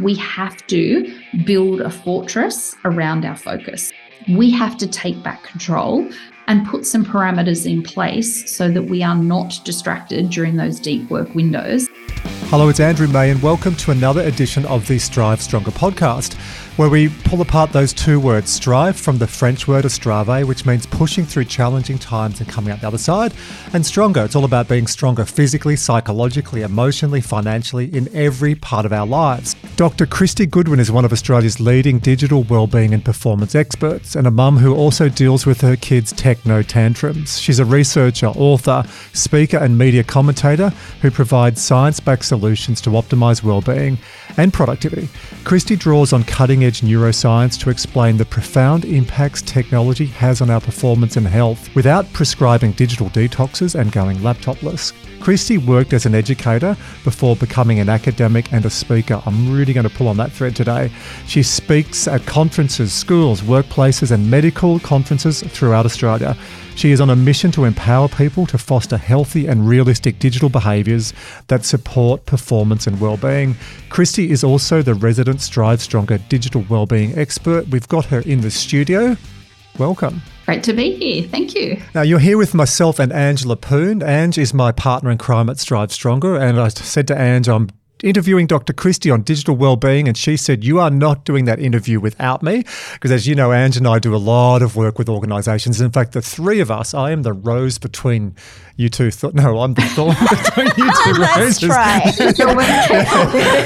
We have to build a fortress around our focus. We have to take back control and put some parameters in place so that we are not distracted during those deep work windows. Hello, it's Andrew May, and welcome to another edition of the Strive Stronger podcast where we pull apart those two words strive from the French word estrave, which means pushing through challenging times and coming out the other side, and stronger. It's all about being stronger physically, psychologically, emotionally, financially, in every part of our lives. Dr. Kristy Goodwin is one of Australia's leading digital wellbeing and performance experts, and a mum who also deals with her kids' techno tantrums. She's a researcher, author, speaker, and media commentator who provides science backed solutions to optimize wellbeing and productivity. Kristy draws on cutting edge neuroscience to explain the profound impacts technology has on our performance and health without prescribing digital detoxes and going laptopless. Kristy worked as an educator before becoming an academic and a speaker. I'm really going to pull on that thread today. She speaks at conferences, schools, workplaces, and medical conferences throughout Australia. She is on a mission to empower people to foster healthy and realistic digital behaviours that support performance and well-being. Kristy is also the resident Strive Stronger digital well-being expert. We've got her in the studio. Welcome. Great to be here. Thank you. Now, you're here with myself and Angela Poon. Ange is my partner in crime at Strive Stronger. And I said to Ange, I'm interviewing Dr. Kristy on digital well-being, and she said, "You are not doing that interview without me," because as you know, Ange and I do a lot of work with organisations. In fact, the three of us, I am the rose between you two thought, no, I'm the thorn between you two Let's try.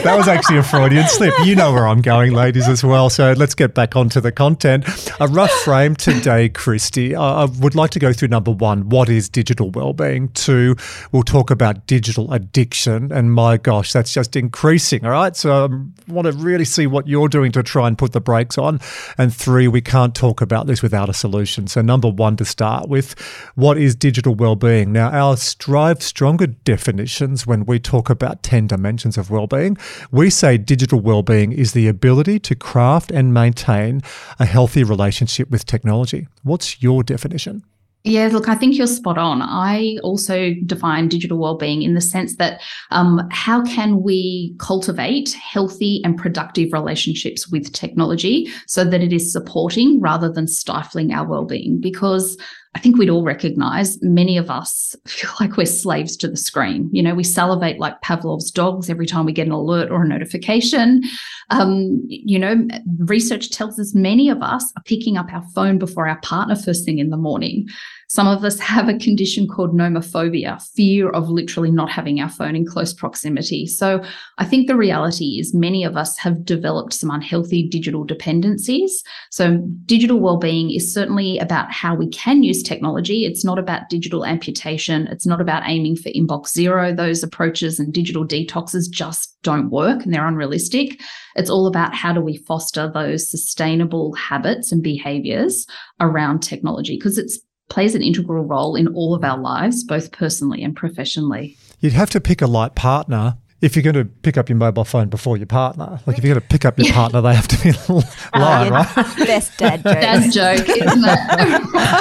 that was actually a Freudian slip. You know where I'm going, ladies, as well. So let's get back onto the content. A rough frame today, Kristy. I would like to go through number one, what is digital well-being? Two, we'll talk about digital addiction. And my gosh, that's just increasing. All right. So I want to really see what you're doing to try and put the brakes on. And three, we can't talk about this without a solution. So number one to start with, what is digital well-being? Now, now, our Strive Stronger definitions, when we talk about 10 dimensions of well-being, we say digital well-being is the ability to craft and maintain a healthy relationship with technology. What's your definition? Yeah, look, I think you're spot on. I also define digital well-being in the sense that um, how can we cultivate healthy and productive relationships with technology so that it is supporting rather than stifling our well-being? Because I think we'd all recognize many of us feel like we're slaves to the screen. You know, we salivate like Pavlov's dogs every time we get an alert or a notification. Um, you know, research tells us many of us are picking up our phone before our partner first thing in the morning. Some of us have a condition called nomophobia, fear of literally not having our phone in close proximity. So I think the reality is many of us have developed some unhealthy digital dependencies. So digital well-being is certainly about how we can use technology. It's not about digital amputation. It's not about aiming for inbox zero. Those approaches and digital detoxes just don't work and they're unrealistic. It's all about how do we foster those sustainable habits and behaviors around technology because it's plays an integral role in all of our lives, both personally and professionally. You'd have to pick a light partner if you're going to pick up your mobile phone before your partner, like if you're going to pick up your partner, they have to be live, right? Best dad joke. Dad joke, isn't it?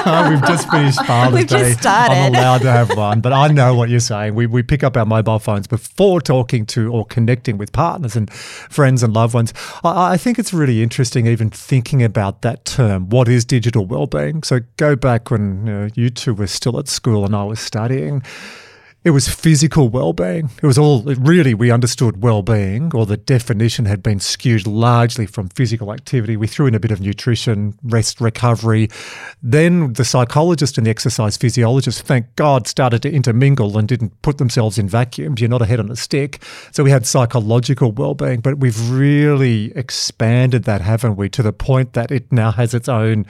oh, we've just finished Father's We've Day. just started. I'm allowed to have one, but I know what you're saying. We, we pick up our mobile phones before talking to or connecting with partners and friends and loved ones. I, I think it's really interesting even thinking about that term. What is digital well-being? So go back when you, know, you two were still at school and I was studying it was physical well-being. It was all really we understood well-being, or the definition had been skewed largely from physical activity. We threw in a bit of nutrition, rest, recovery. Then the psychologist and the exercise physiologist, thank God, started to intermingle and didn't put themselves in vacuums. You're not a head on a stick. So we had psychological well-being, but we've really expanded that, haven't we, to the point that it now has its own.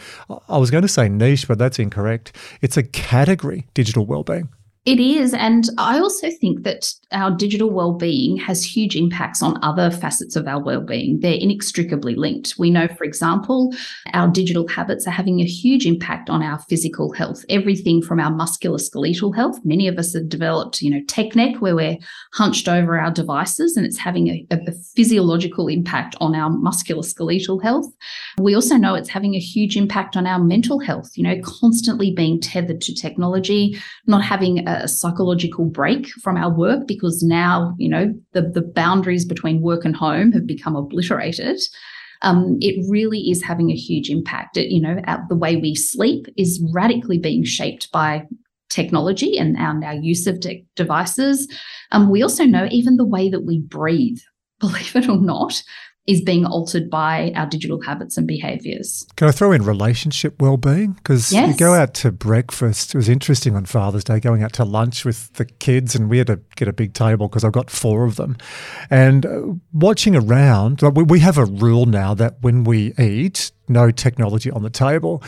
I was going to say niche, but that's incorrect. It's a category, digital well-being. It is. And I also think that our digital well-being has huge impacts on other facets of our well-being. They're inextricably linked. We know, for example, our digital habits are having a huge impact on our physical health. Everything from our musculoskeletal health. Many of us have developed, you know, tech neck where we're hunched over our devices and it's having a, a physiological impact on our musculoskeletal health. We also know it's having a huge impact on our mental health, you know, constantly being tethered to technology, not having a psychological break from our work because now, you know, the, the boundaries between work and home have become obliterated. Um, it really is having a huge impact. It, you know, the way we sleep is radically being shaped by technology and our, our use of de- devices. Um, we also know even the way that we breathe, believe it or not, is being altered by our digital habits and behaviors. Can I throw in relationship well-being? Because yes. you go out to breakfast. It was interesting on Father's Day going out to lunch with the kids, and we had to get a big table because I've got four of them. And uh, watching around, we have a rule now that when we eat, no technology on the table.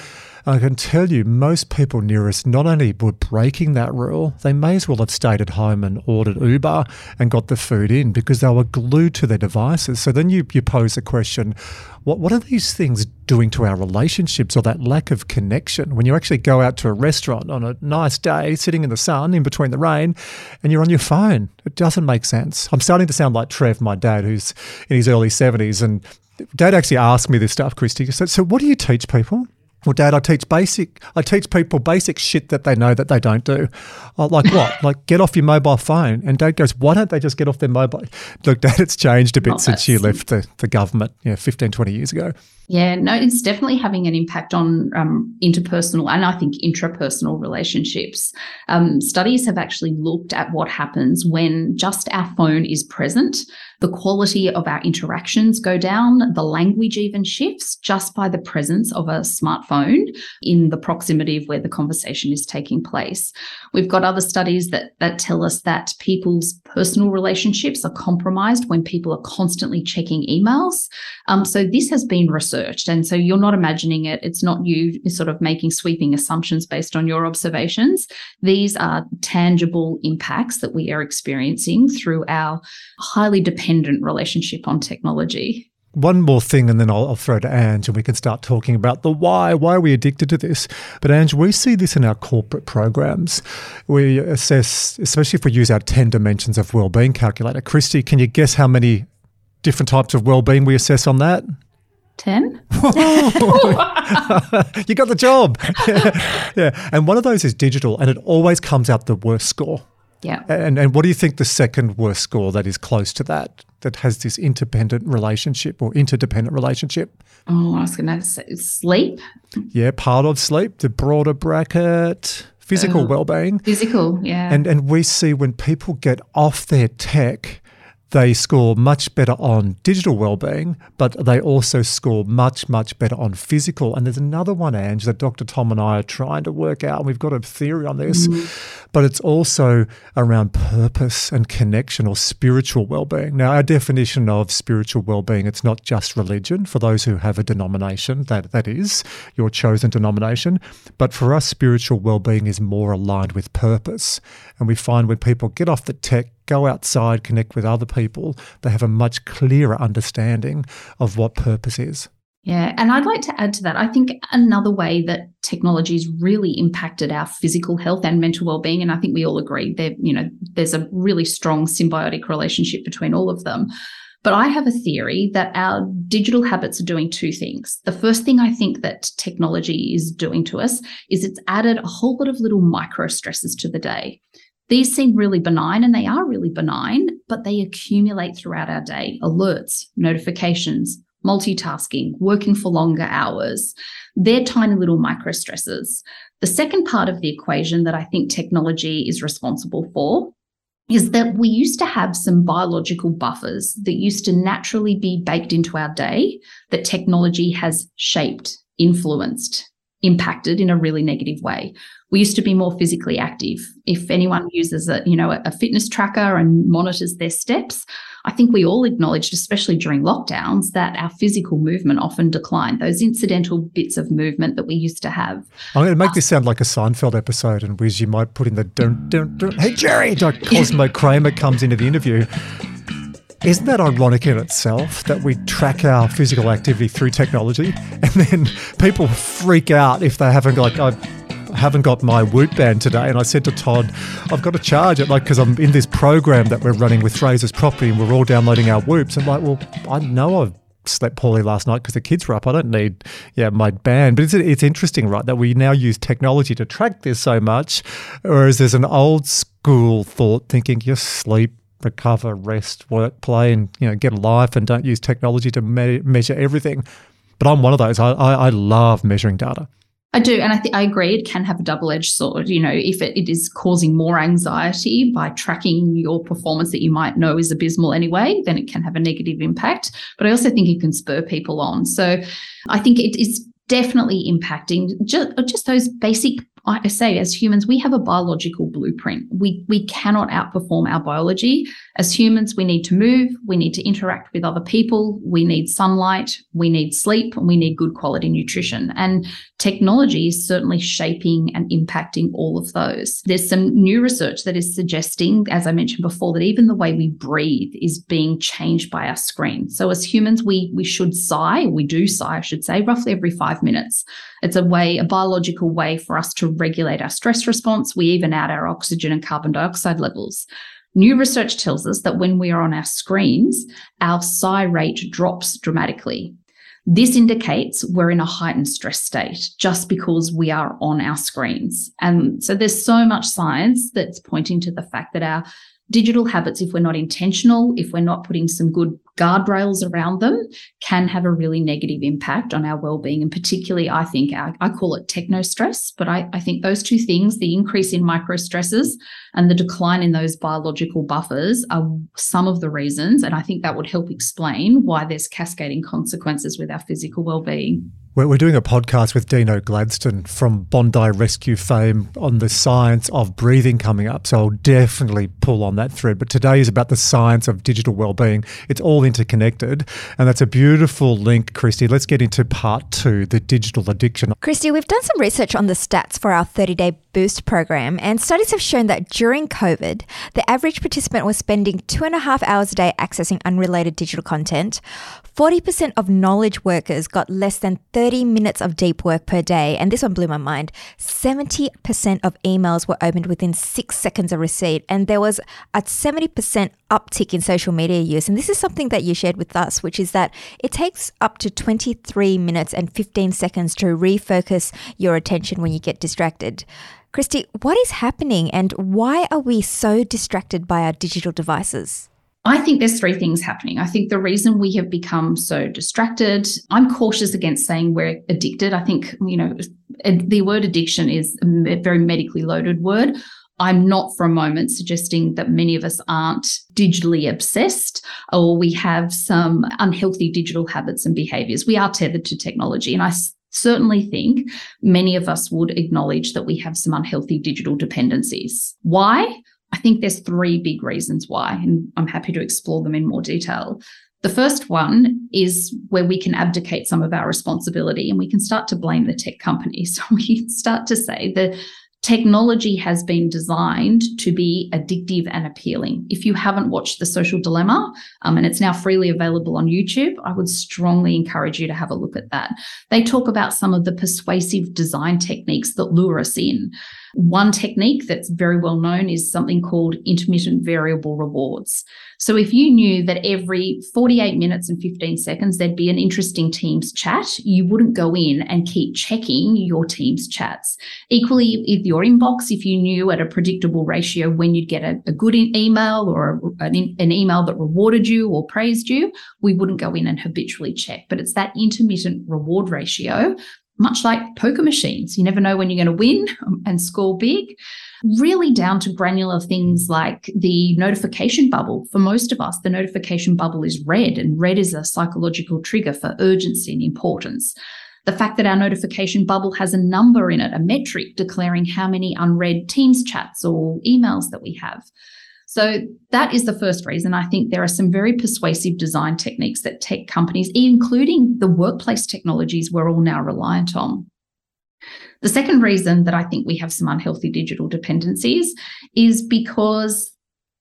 I can tell you, most people near us not only were breaking that rule, they may as well have stayed at home and ordered Uber and got the food in because they were glued to their devices. So then you, you pose the question what, what are these things doing to our relationships or that lack of connection when you actually go out to a restaurant on a nice day, sitting in the sun in between the rain, and you're on your phone? It doesn't make sense. I'm starting to sound like Trev, my dad, who's in his early 70s. And dad actually asked me this stuff, Kristy. So, so what do you teach people? Well, Dad, I teach basic. I teach people basic shit that they know that they don't do. Oh, like what? like get off your mobile phone. And Dad goes, why don't they just get off their mobile? Look, Dad, it's changed a bit oh, since you left the, the government, yeah, you know, 15, 20 years ago. Yeah, no, it's definitely having an impact on um, interpersonal and I think intrapersonal relationships. Um, studies have actually looked at what happens when just our phone is present. The quality of our interactions go down, the language even shifts just by the presence of a smartphone in the proximity of where the conversation is taking place. We've got other studies that, that tell us that people's personal relationships are compromised when people are constantly checking emails. Um, so this has been researched. And so you're not imagining it. It's not you sort of making sweeping assumptions based on your observations. These are tangible impacts that we are experiencing through our highly dependent relationship on technology one more thing, and then I'll, I'll, throw to Ange, and we can start talking about the why. Why are we addicted to this? But Ange, we see this in our corporate programs. We assess, especially if we use our ten dimensions of well-being calculator. Kristy, can you guess how many different types of well-being we assess on that? 10. you got the job. yeah. And one of those is digital, and it always comes out the worst score. Yeah. And, and what do you think the second worst score that is close to that, that has this independent relationship or interdependent relationship? Oh, I was going to say sleep. Yeah, part of sleep, the broader bracket, physical oh, well-being. Physical, yeah. And and we see when people get off their tech, they score much better on digital well-being, but they also score much, much better on physical. And there's another one, Ange, that Dr. Tom and I are trying to work out. And we've got a theory on this, mm. but it's also around purpose and connection or spiritual well-being. Now, our definition of spiritual well-being, it's not just religion for those who have a denomination, that that is your chosen denomination. But for us, spiritual well-being is more aligned with purpose. And we find when people get off the tech, go outside, connect with other people, they have a much clearer understanding of what purpose is. Yeah, and I'd like to add to that. I think another way that technology has really impacted our physical health and mental well-being, and I think we all agree that you know there's a really strong symbiotic relationship between all of them. But I have a theory that our digital habits are doing two things. The first thing I think that technology is doing to us is it's added a whole lot of little micro stresses to the day. These seem really benign and they are really benign, but they accumulate throughout our day alerts, notifications, multitasking, working for longer hours. They're tiny little micro stresses. The second part of the equation that I think technology is responsible for is that we used to have some biological buffers that used to naturally be baked into our day that technology has shaped, influenced, impacted in a really negative way. We used to be more physically active. If anyone uses a, you know, a fitness tracker and monitors their steps, I think we all acknowledged, especially during lockdowns, that our physical movement often declined. Those incidental bits of movement that we used to have. I'm going to make this uh, sound like a Seinfeld episode, and Wiz, you might put in the don't, don't, don't, Hey Jerry, like Cosmo Kramer comes into the interview. Isn't that ironic in itself that we track our physical activity through technology and then people freak out if they haven't like I haven't got my Whoop band today and I said to Todd I've got to charge it like because I'm in this program that we're running with Fraser's property and we're all downloading our Whoops I'm like well I know I've slept poorly last night because the kids were up. I don't need yeah my band. But it's it's interesting, right, that we now use technology to track this so much, whereas there's an old school thought thinking just sleep. Recover, rest, work, play, and you know, get a life, and don't use technology to me- measure everything. But I'm one of those. I, I, I love measuring data. I do, and I think I agree. It can have a double-edged sword. You know, if it, it is causing more anxiety by tracking your performance that you might know is abysmal anyway, then it can have a negative impact. But I also think it can spur people on. So I think it is definitely impacting just, just those basic I say, as humans, we have a biological blueprint. We we cannot outperform our biology. As humans, we need to move, we need to interact with other people, we need sunlight, we need sleep, and we need good quality nutrition. And technology is certainly shaping and impacting all of those. There's some new research that is suggesting, as I mentioned before, that even the way we breathe is being changed by our screen. So as humans, we we should sigh, we do sigh, I should say, roughly every five minutes. It's a way, a biological way for us to regulate our stress response. We even out our oxygen and carbon dioxide levels. New research tells us that when we are on our screens, our sigh rate drops dramatically. This indicates we're in a heightened stress state just because we are on our screens. And so there's so much science that's pointing to the fact that our digital habits, if we're not intentional, if we're not putting some good guardrails around them, can have a really negative impact on our well-being. And particularly, I think I call it techno stress, but I, I think those two things, the increase in micro stresses and the decline in those biological buffers, are some of the reasons. And I think that would help explain why there's cascading consequences with our physical well-being. We're doing a podcast with Dino Gladstone from Bondi Rescue fame on the science of breathing coming up. So I'll definitely pull on that thread. But today is about the science of digital well-being. It's all interconnected. And that's a beautiful link, Kristy. Let's get into part two, the digital addiction. Kristy, we've done some research on the stats for our 30-day boost program, and studies have shown that during COVID, the average participant was spending two and a half hours a day accessing unrelated digital content. 40% of knowledge workers got less than 30 minutes of deep work per day. And this one blew my mind. 70% of emails were opened within six seconds of receipt. And there was a 70% uptick in social media use. And this is something that you shared with us, which is that it takes up to 23 minutes and 15 seconds to refocus your attention when you get distracted. Kristy, what is happening and why are we so distracted by our digital devices? I think there's three things happening. I think the reason we have become so distracted, I'm cautious against saying we're addicted. I think, you know, the word addiction is a very medically loaded word. I'm not for a moment suggesting that many of us aren't digitally obsessed or we have some unhealthy digital habits and behaviors. We are tethered to technology. And I certainly think many of us would acknowledge that we have some unhealthy digital dependencies. Why? I think there's three big reasons why, and I'm happy to explore them in more detail. The first one is where we can abdicate some of our responsibility and we can start to blame the tech companies. So we start to say the technology has been designed to be addictive and appealing. If you haven't watched The Social Dilemma, um, and it's now freely available on YouTube, I would strongly encourage you to have a look at that. They talk about some of the persuasive design techniques that lure us in. One technique that's very well known is something called intermittent variable rewards. So if you knew that every 48 minutes and 15 seconds there'd be an interesting Teams chat, you wouldn't go in and keep checking your Teams chats. Equally, with your inbox, if you knew at a predictable ratio when you'd get a, a good email or a, an, an email that rewarded you or praised you, we wouldn't go in and habitually check. But it's that intermittent reward ratio much like poker machines. You never know when you're going to win and score big. Really down to granular things like the notification bubble. For most of us, the notification bubble is red, and red is a psychological trigger for urgency and importance. The fact that our notification bubble has a number in it, a metric declaring how many unread Teams chats or emails that we have. So that is the first reason. I think there are some very persuasive design techniques that tech companies, including the workplace technologies we're all now reliant on. The second reason that I think we have some unhealthy digital dependencies is because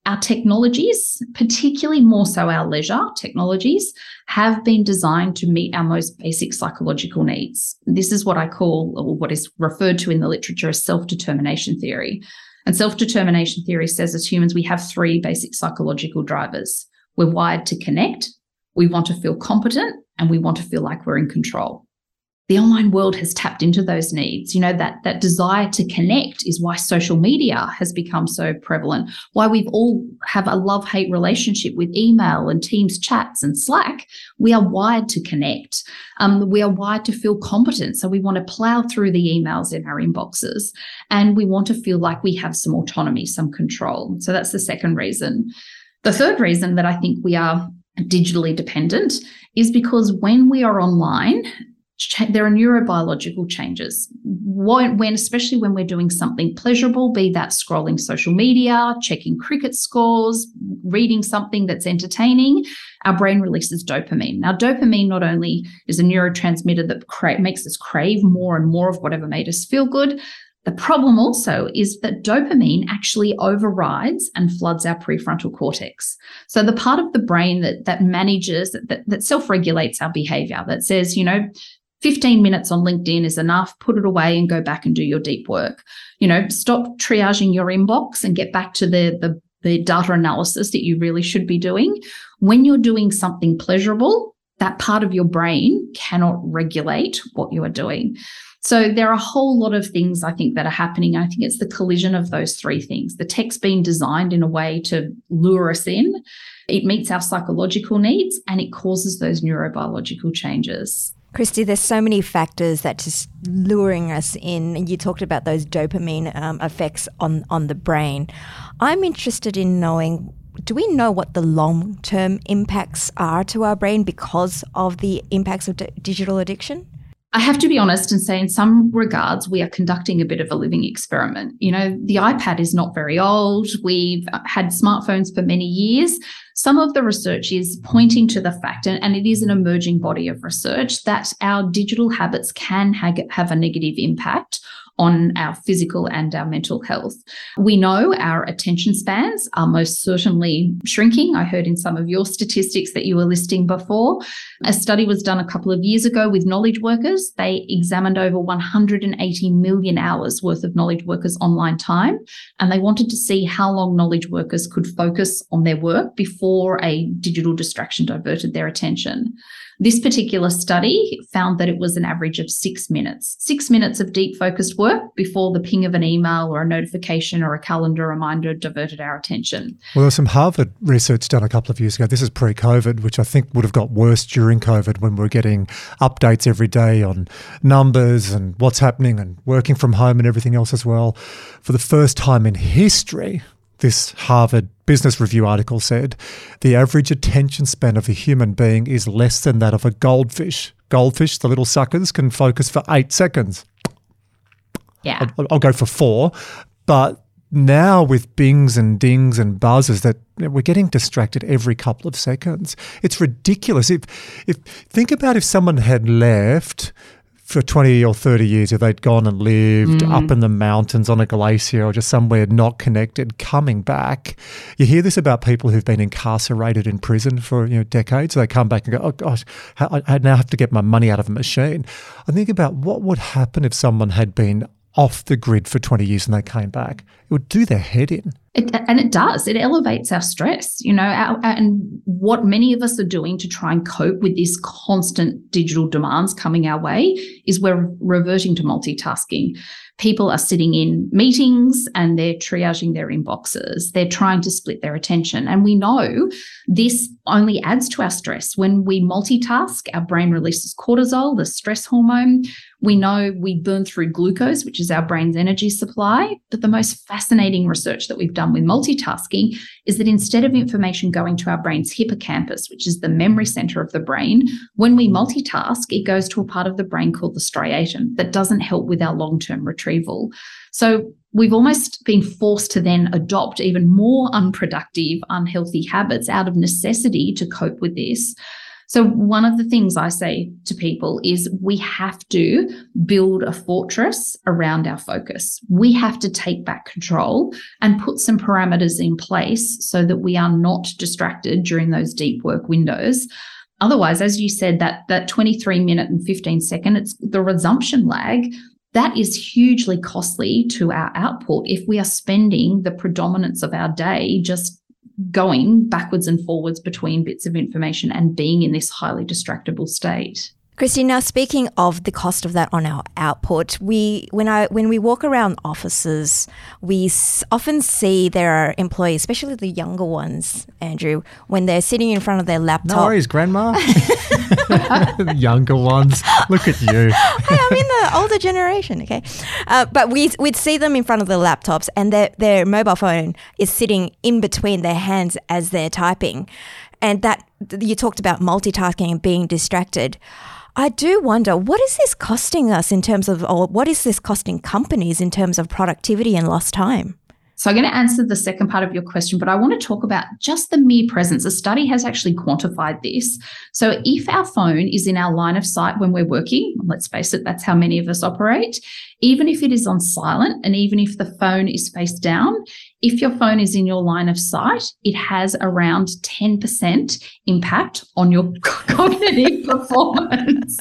our technologies, particularly more so our leisure technologies, have been designed to meet our most basic psychological needs. This is what I call, or what is referred to in the literature as self determination theory. And self determination theory says as humans, we have three basic psychological drivers. We're wired to connect, we want to feel competent, and we want to feel like we're in control the online world has tapped into those needs. You know, that that desire to connect is why social media has become so prevalent, why we've all have a love-hate relationship with email and Teams chats and Slack. We are wired to connect. Um, we are wired to feel competent. So we want to plow through the emails in our inboxes and we want to feel like we have some autonomy, some control. So that's the second reason. The third reason that I think we are digitally dependent is because when we are online, there are neurobiological changes when, when, especially when we're doing something pleasurable be that scrolling social media checking cricket scores reading something that's entertaining our brain releases dopamine now dopamine not only is a neurotransmitter that cra- makes us crave more and more of whatever made us feel good the problem also is that dopamine actually overrides and floods our prefrontal cortex. So the part of the brain that that manages that, that self-regulates our behavior, that says, you know, 15 minutes on LinkedIn is enough. Put it away and go back and do your deep work. You know, stop triaging your inbox and get back to the, the, the data analysis that you really should be doing. When you're doing something pleasurable, that part of your brain cannot regulate what you are doing. So there are a whole lot of things I think that are happening. I think it's the collision of those three things. The tech's been designed in a way to lure us in. It meets our psychological needs and it causes those neurobiological changes. Kristy, there's so many factors that just luring us in. You talked about those dopamine um, effects on, on the brain. I'm interested in knowing do we know what the long term impacts are to our brain because of the impacts of d- digital addiction? I have to be honest and say, in some regards, we are conducting a bit of a living experiment. You know, the iPad is not very old. We've had smartphones for many years. Some of the research is pointing to the fact, and, and it is an emerging body of research, that our digital habits can ha- have a negative impact on our physical and our mental health. We know our attention spans are most certainly shrinking. I heard in some of your statistics that you were listing before. A study was done a couple of years ago with knowledge workers. They examined over 180 million hours worth of knowledge workers' online time, and they wanted to see how long knowledge workers could focus on their work before a digital distraction diverted their attention. This particular study found that it was an average of six minutes, six minutes of deep focused work before the ping of an email or a notification or a calendar reminder diverted our attention. Well, there was some Harvard research done a couple of years ago. This is pre COVID, which I think would have got worse during COVID when we are getting updates every day on numbers and what's happening and working from home and everything else as well. For the first time in history, this Harvard Business Review article said the average attention span of a human being is less than that of a goldfish. Goldfish, the little suckers, can focus for eight seconds. Yeah. I'll, I'll go for four. But now with bings and dings and buzzes that we're getting distracted every couple of seconds. It's ridiculous. If if think about if someone had left for 20 or 30 years, if they'd gone and lived mm. up in the mountains on a glacier or just somewhere not connected, coming back, you hear this about people who've been incarcerated in prison for you know decades. They come back and go, "Oh gosh, I now have to get my money out of a machine." I think about what would happen if someone had been off the grid for 20 years and they came back. It would do their head in. It, and it does. It elevates our stress, you know, our, and what many of us are doing to try and cope with this constant digital demands coming our way is we're reverting to multitasking. People are sitting in meetings and they're triaging their inboxes. They're trying to split their attention. And we know this only adds to our stress. When we multitask, our brain releases cortisol, the stress hormone. We know we burn through glucose, which is our brain's energy supply. But the most fascinating research that we've done with multitasking is that instead of information going to our brain's hippocampus, which is the memory center of the brain, when we multitask, it goes to a part of the brain called the striatum that doesn't help with our long term retrieval. So we've almost been forced to then adopt even more unproductive, unhealthy habits out of necessity to cope with this. So, one of the things I say to people is we have to build a fortress around our focus. We have to take back control and put some parameters in place so that we are not distracted during those deep work windows. Otherwise, as you said, that, that 23 minute and 15 second, it's the resumption lag that is hugely costly to our output if we are spending the predominance of our day just going backwards and forwards between bits of information and being in this highly distractible state. Kristy, now speaking of the cost of that on our output, we when I when we walk around offices, we s- often see there are employees, especially the younger ones, Andrew, when they're sitting in front of their laptop. No worries, Grandma. younger ones, look at you. hey, I'm in the older generation, okay? Uh, but we we'd see them in front of the laptops, and their their mobile phone is sitting in between their hands as they're typing, and that you talked about multitasking and being distracted. I do wonder what is this costing us in terms of, or what is this costing companies in terms of productivity and lost time? So I'm going to answer the second part of your question, but I want to talk about just the mere presence. A study has actually quantified this. So if our phone is in our line of sight when we're working, let's face it, that's how many of us operate, even if it is on silent and even if the phone is face down, if your phone is in your line of sight, it has around 10% impact on your cognitive performance.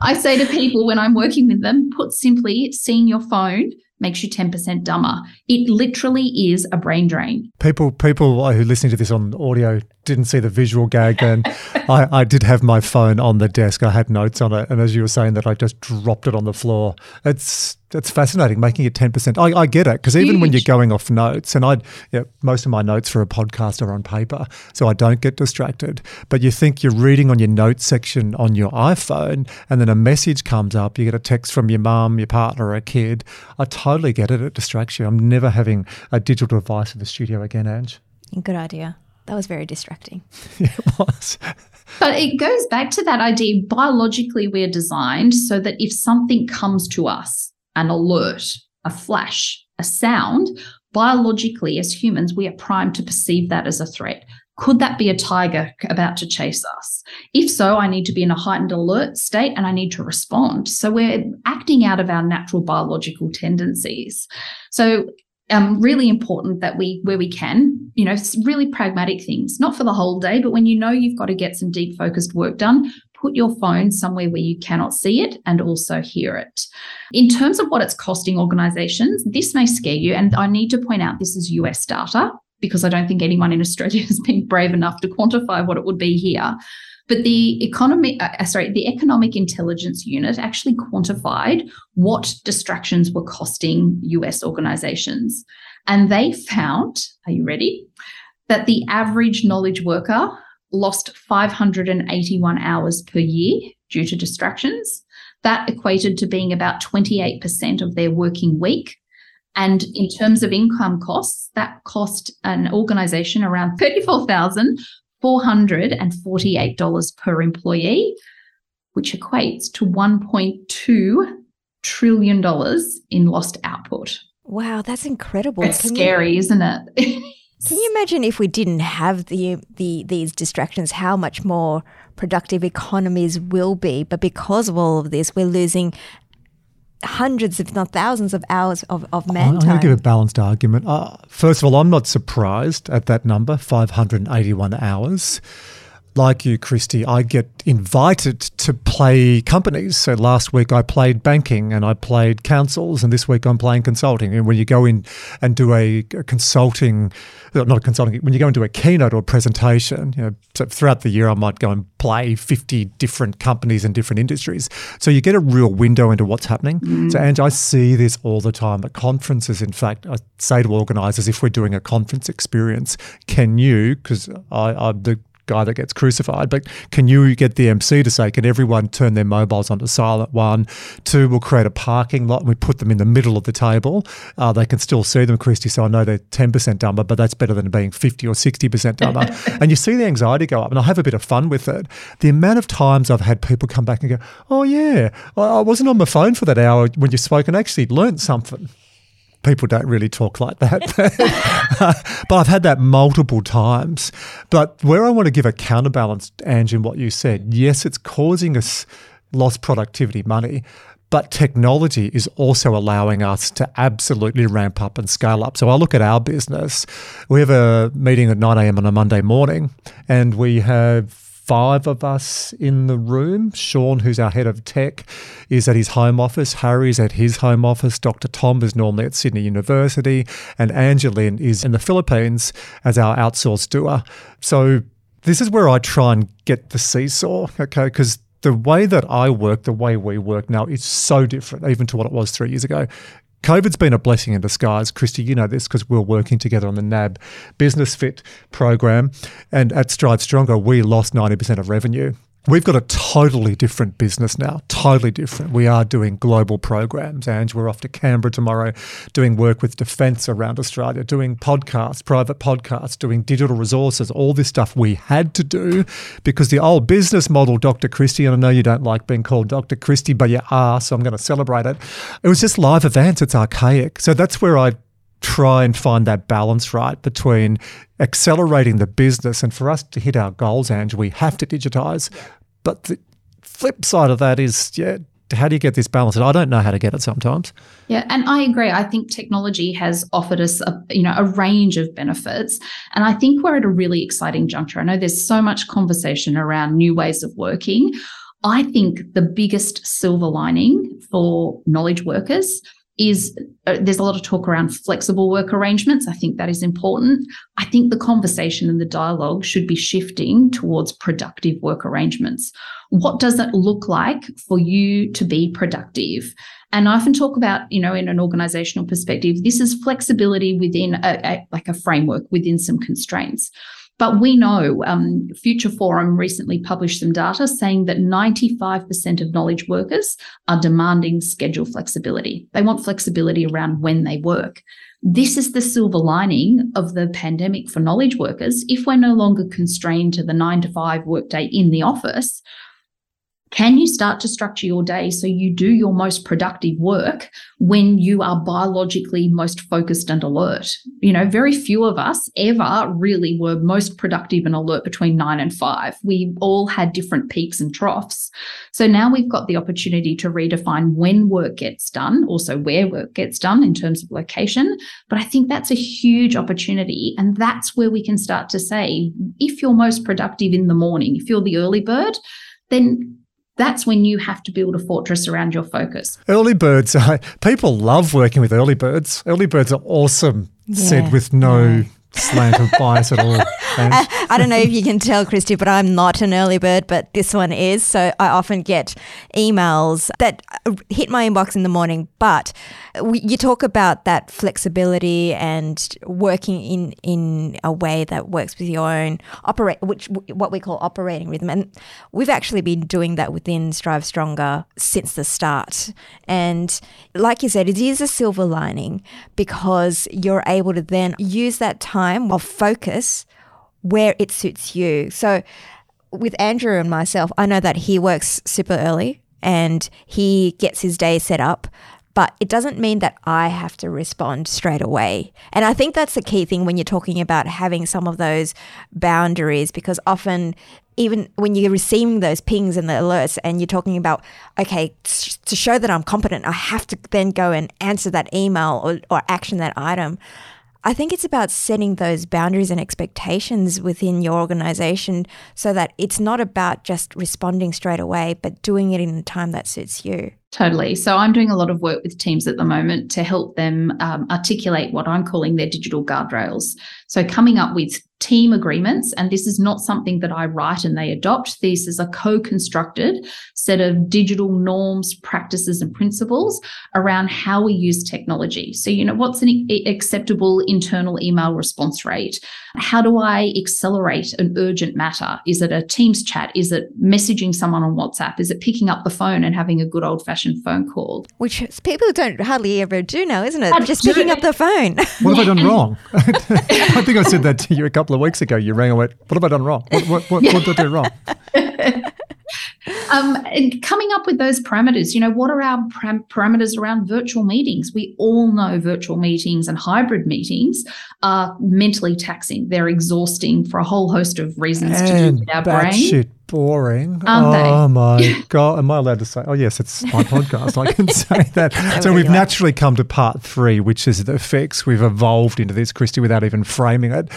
I say to people when I'm working with them, put simply, seeing your phone makes you 10% dumber. It literally is a brain drain. People people who are listening to this on audio didn't see the visual gag then. I, I did have my phone on the desk. I had notes on it. And as you were saying that, I just dropped it on the floor. It's it's fascinating, making it 10%. I, I get it. Because even when you're going off notes, and I, yeah, most of my notes for a podcast are on paper, so I don't get distracted. But you think you're reading on your notes section on your iPhone, and then a message comes up. You get a text from your mum, your partner, a kid. I totally get it. It distracts you. I'm never having a digital device in the studio again, Ange. Good idea. That was very distracting. it was. But it goes back to that idea biologically, we're designed so that if something comes to us, an alert, a flash, a sound, biologically, as humans, we are primed to perceive that as a threat. Could that be a tiger about to chase us? If so, I need to be in a heightened alert state and I need to respond. So we're acting out of our natural biological tendencies. So um, really important that we, where we can, you know, really pragmatic things, not for the whole day, but when you know you've got to get some deep focused work done, put your phone somewhere where you cannot see it and also hear it. In terms of what it's costing organizations, this may scare you. And I need to point out this is US data because I don't think anyone in Australia has been brave enough to quantify what it would be here. But the economy, uh, sorry, the Economic Intelligence Unit actually quantified what distractions were costing US organizations. And they found, are you ready? That the average knowledge worker lost 581 hours per year due to distractions. That equated to being about 28% of their working week. And in terms of income costs, that cost an organization around 34,000 $448 per employee, which equates to $1.2 trillion in lost output. Wow, that's incredible. It's Can scary, you, isn't it? can you imagine if we didn't have the, the these distractions, how much more productive economies will be? But because of all of this, we're losing hundreds, if not thousands, of hours of, of man I'm time. going to give a balanced argument. Uh, first of all, I'm not surprised at that number 581 hours. Like you, Kristy, I get invited to play companies. So last week I played banking and I played councils, and this week I'm playing consulting. And when you go in and do a, consulting, not a consulting, when you go into a keynote or a presentation, you know, so throughout the year I might go and play 50 different companies in different industries. So you get a real window into what's happening. Mm. So, Ange, I see this all the time at conferences. In fact, I say to organisers, if we're doing a conference experience, can you, because I'm the guy that gets crucified. But can you get the MC to say, can everyone turn their mobiles onto silent? One, two, we'll create a parking lot and we put them in the middle of the table. Uh, they can still see them, Kristy. So I know they're 10% dumber, but that's better than being 50 or 60% dumber. and you see the anxiety go up, and I have a bit of fun with it. The amount of times I've had people come back and go, oh, yeah, I wasn't on my phone for that hour when you spoke and actually learned something people don't really talk like that. but I've had that multiple times. But where I want to give a counterbalance, Ange, in what you said, yes, it's causing us lost productivity money. But technology is also allowing us to absolutely ramp up and scale up. So I look at our business. We have a meeting at 9 a.m. on a Monday morning, and we have five of us in the room. Sean, who's our head of tech, is at his home office. Harry's at his home office. Dr. Tom is normally at Sydney University. And Angeline is in the Philippines as our outsourced doer. So this is where I try and get the seesaw, okay? Because the way that I work, the way we work now, is so different, even to what it was three years ago. COVID's been a blessing in disguise. Kristy, you know this because we're working together on the NAB Business Fit program. And at Strive Stronger, we lost 90% of revenue. We've got a totally different business now, totally different. We are doing global programs. And we're off to Canberra tomorrow doing work with defence around Australia, doing podcasts, private podcasts, doing digital resources, all this stuff we had to do because the old business model, Dr. Kristy, and I know you don't like being called Dr. Kristy, but you are, so I'm going to celebrate it. It was just live events, it's archaic. So that's where I try and find that balance right between accelerating the business and for us to hit our goals, Ange, we have to digitize. But the flip side of that is, yeah, how do you get this balance? And I don't know how to get it sometimes. Yeah, and I agree. I think technology has offered us a you know a range of benefits, and I think we're at a really exciting juncture. I know there's so much conversation around new ways of working. I think the biggest silver lining for knowledge workers is uh, there's a lot of talk around flexible work arrangements. I think that is important. I think the conversation and the dialogue should be shifting towards productive work arrangements. What does it look like for you to be productive? And I often talk about, you know, in an organizational perspective, this is flexibility within a, a like a framework within some constraints. But we know um, Future Forum recently published some data saying that 95% of knowledge workers are demanding schedule flexibility. They want flexibility around when they work. This is the silver lining of the pandemic for knowledge workers. If we're no longer constrained to the nine to five workday in the office, can you start to structure your day so you do your most productive work when you are biologically most focused and alert? You know, very few of us ever really were most productive and alert between nine and five. We all had different peaks and troughs. So now we've got the opportunity to redefine when work gets done, also where work gets done in terms of location. But I think that's a huge opportunity. And that's where we can start to say, if you're most productive in the morning, if you're the early bird, then that's when you have to build a fortress around your focus. Early birds, people love working with early birds. Early birds are awesome, yeah. said with no yeah. Slant of bias at all. I, I don't know if you can tell, Kristy, but I'm not an early bird, but this one is. So I often get emails that hit my inbox in the morning. But we, you talk about that flexibility and working in in a way that works with your own operate, which what we call operating rhythm. And we've actually been doing that within Strive Stronger since the start. And like you said, it is a silver lining because you're able to then use that time of focus where it suits you. So with Andrew and myself, I know that he works super early and he gets his day set up, but it doesn't mean that I have to respond straight away. And I think that's the key thing when you're talking about having some of those boundaries because often even when you're receiving those pings and the alerts and you're talking about okay to show that i'm competent i have to then go and answer that email or, or action that item I think it's about setting those boundaries and expectations within your organization so that it's not about just responding straight away, but doing it in a time that suits you. Totally. So I'm doing a lot of work with teams at the moment to help them um, articulate what I'm calling their digital guardrails. So coming up with team agreements, and this is not something that I write and they adopt. This is a co-constructed set of digital norms, practices, and principles around how we use technology. So, you know, what's an acceptable internal email response rate? How do I accelerate an urgent matter? Is it a Teams chat? Is it messaging someone on WhatsApp? Is it picking up the phone and having a good old fashioned phone call? Which people don't hardly ever do now, isn't it? I'm just picking up the phone. What have I done wrong? I think I said that to you a couple of weeks ago. You rang and went, What have I done wrong? What, what, what, what did I do wrong? um, coming up with those parameters, you know, what are our param- parameters around virtual meetings? We all know virtual meetings and hybrid meetings are mentally taxing. They're exhausting for a whole host of reasons and to do with our brain. Shit boring. Aren't oh they? my god! Am I allowed to say? Oh yes, it's my podcast. I can say that. so we've naturally come to part three, which is the effects we've evolved into this, Kristy, without even framing it.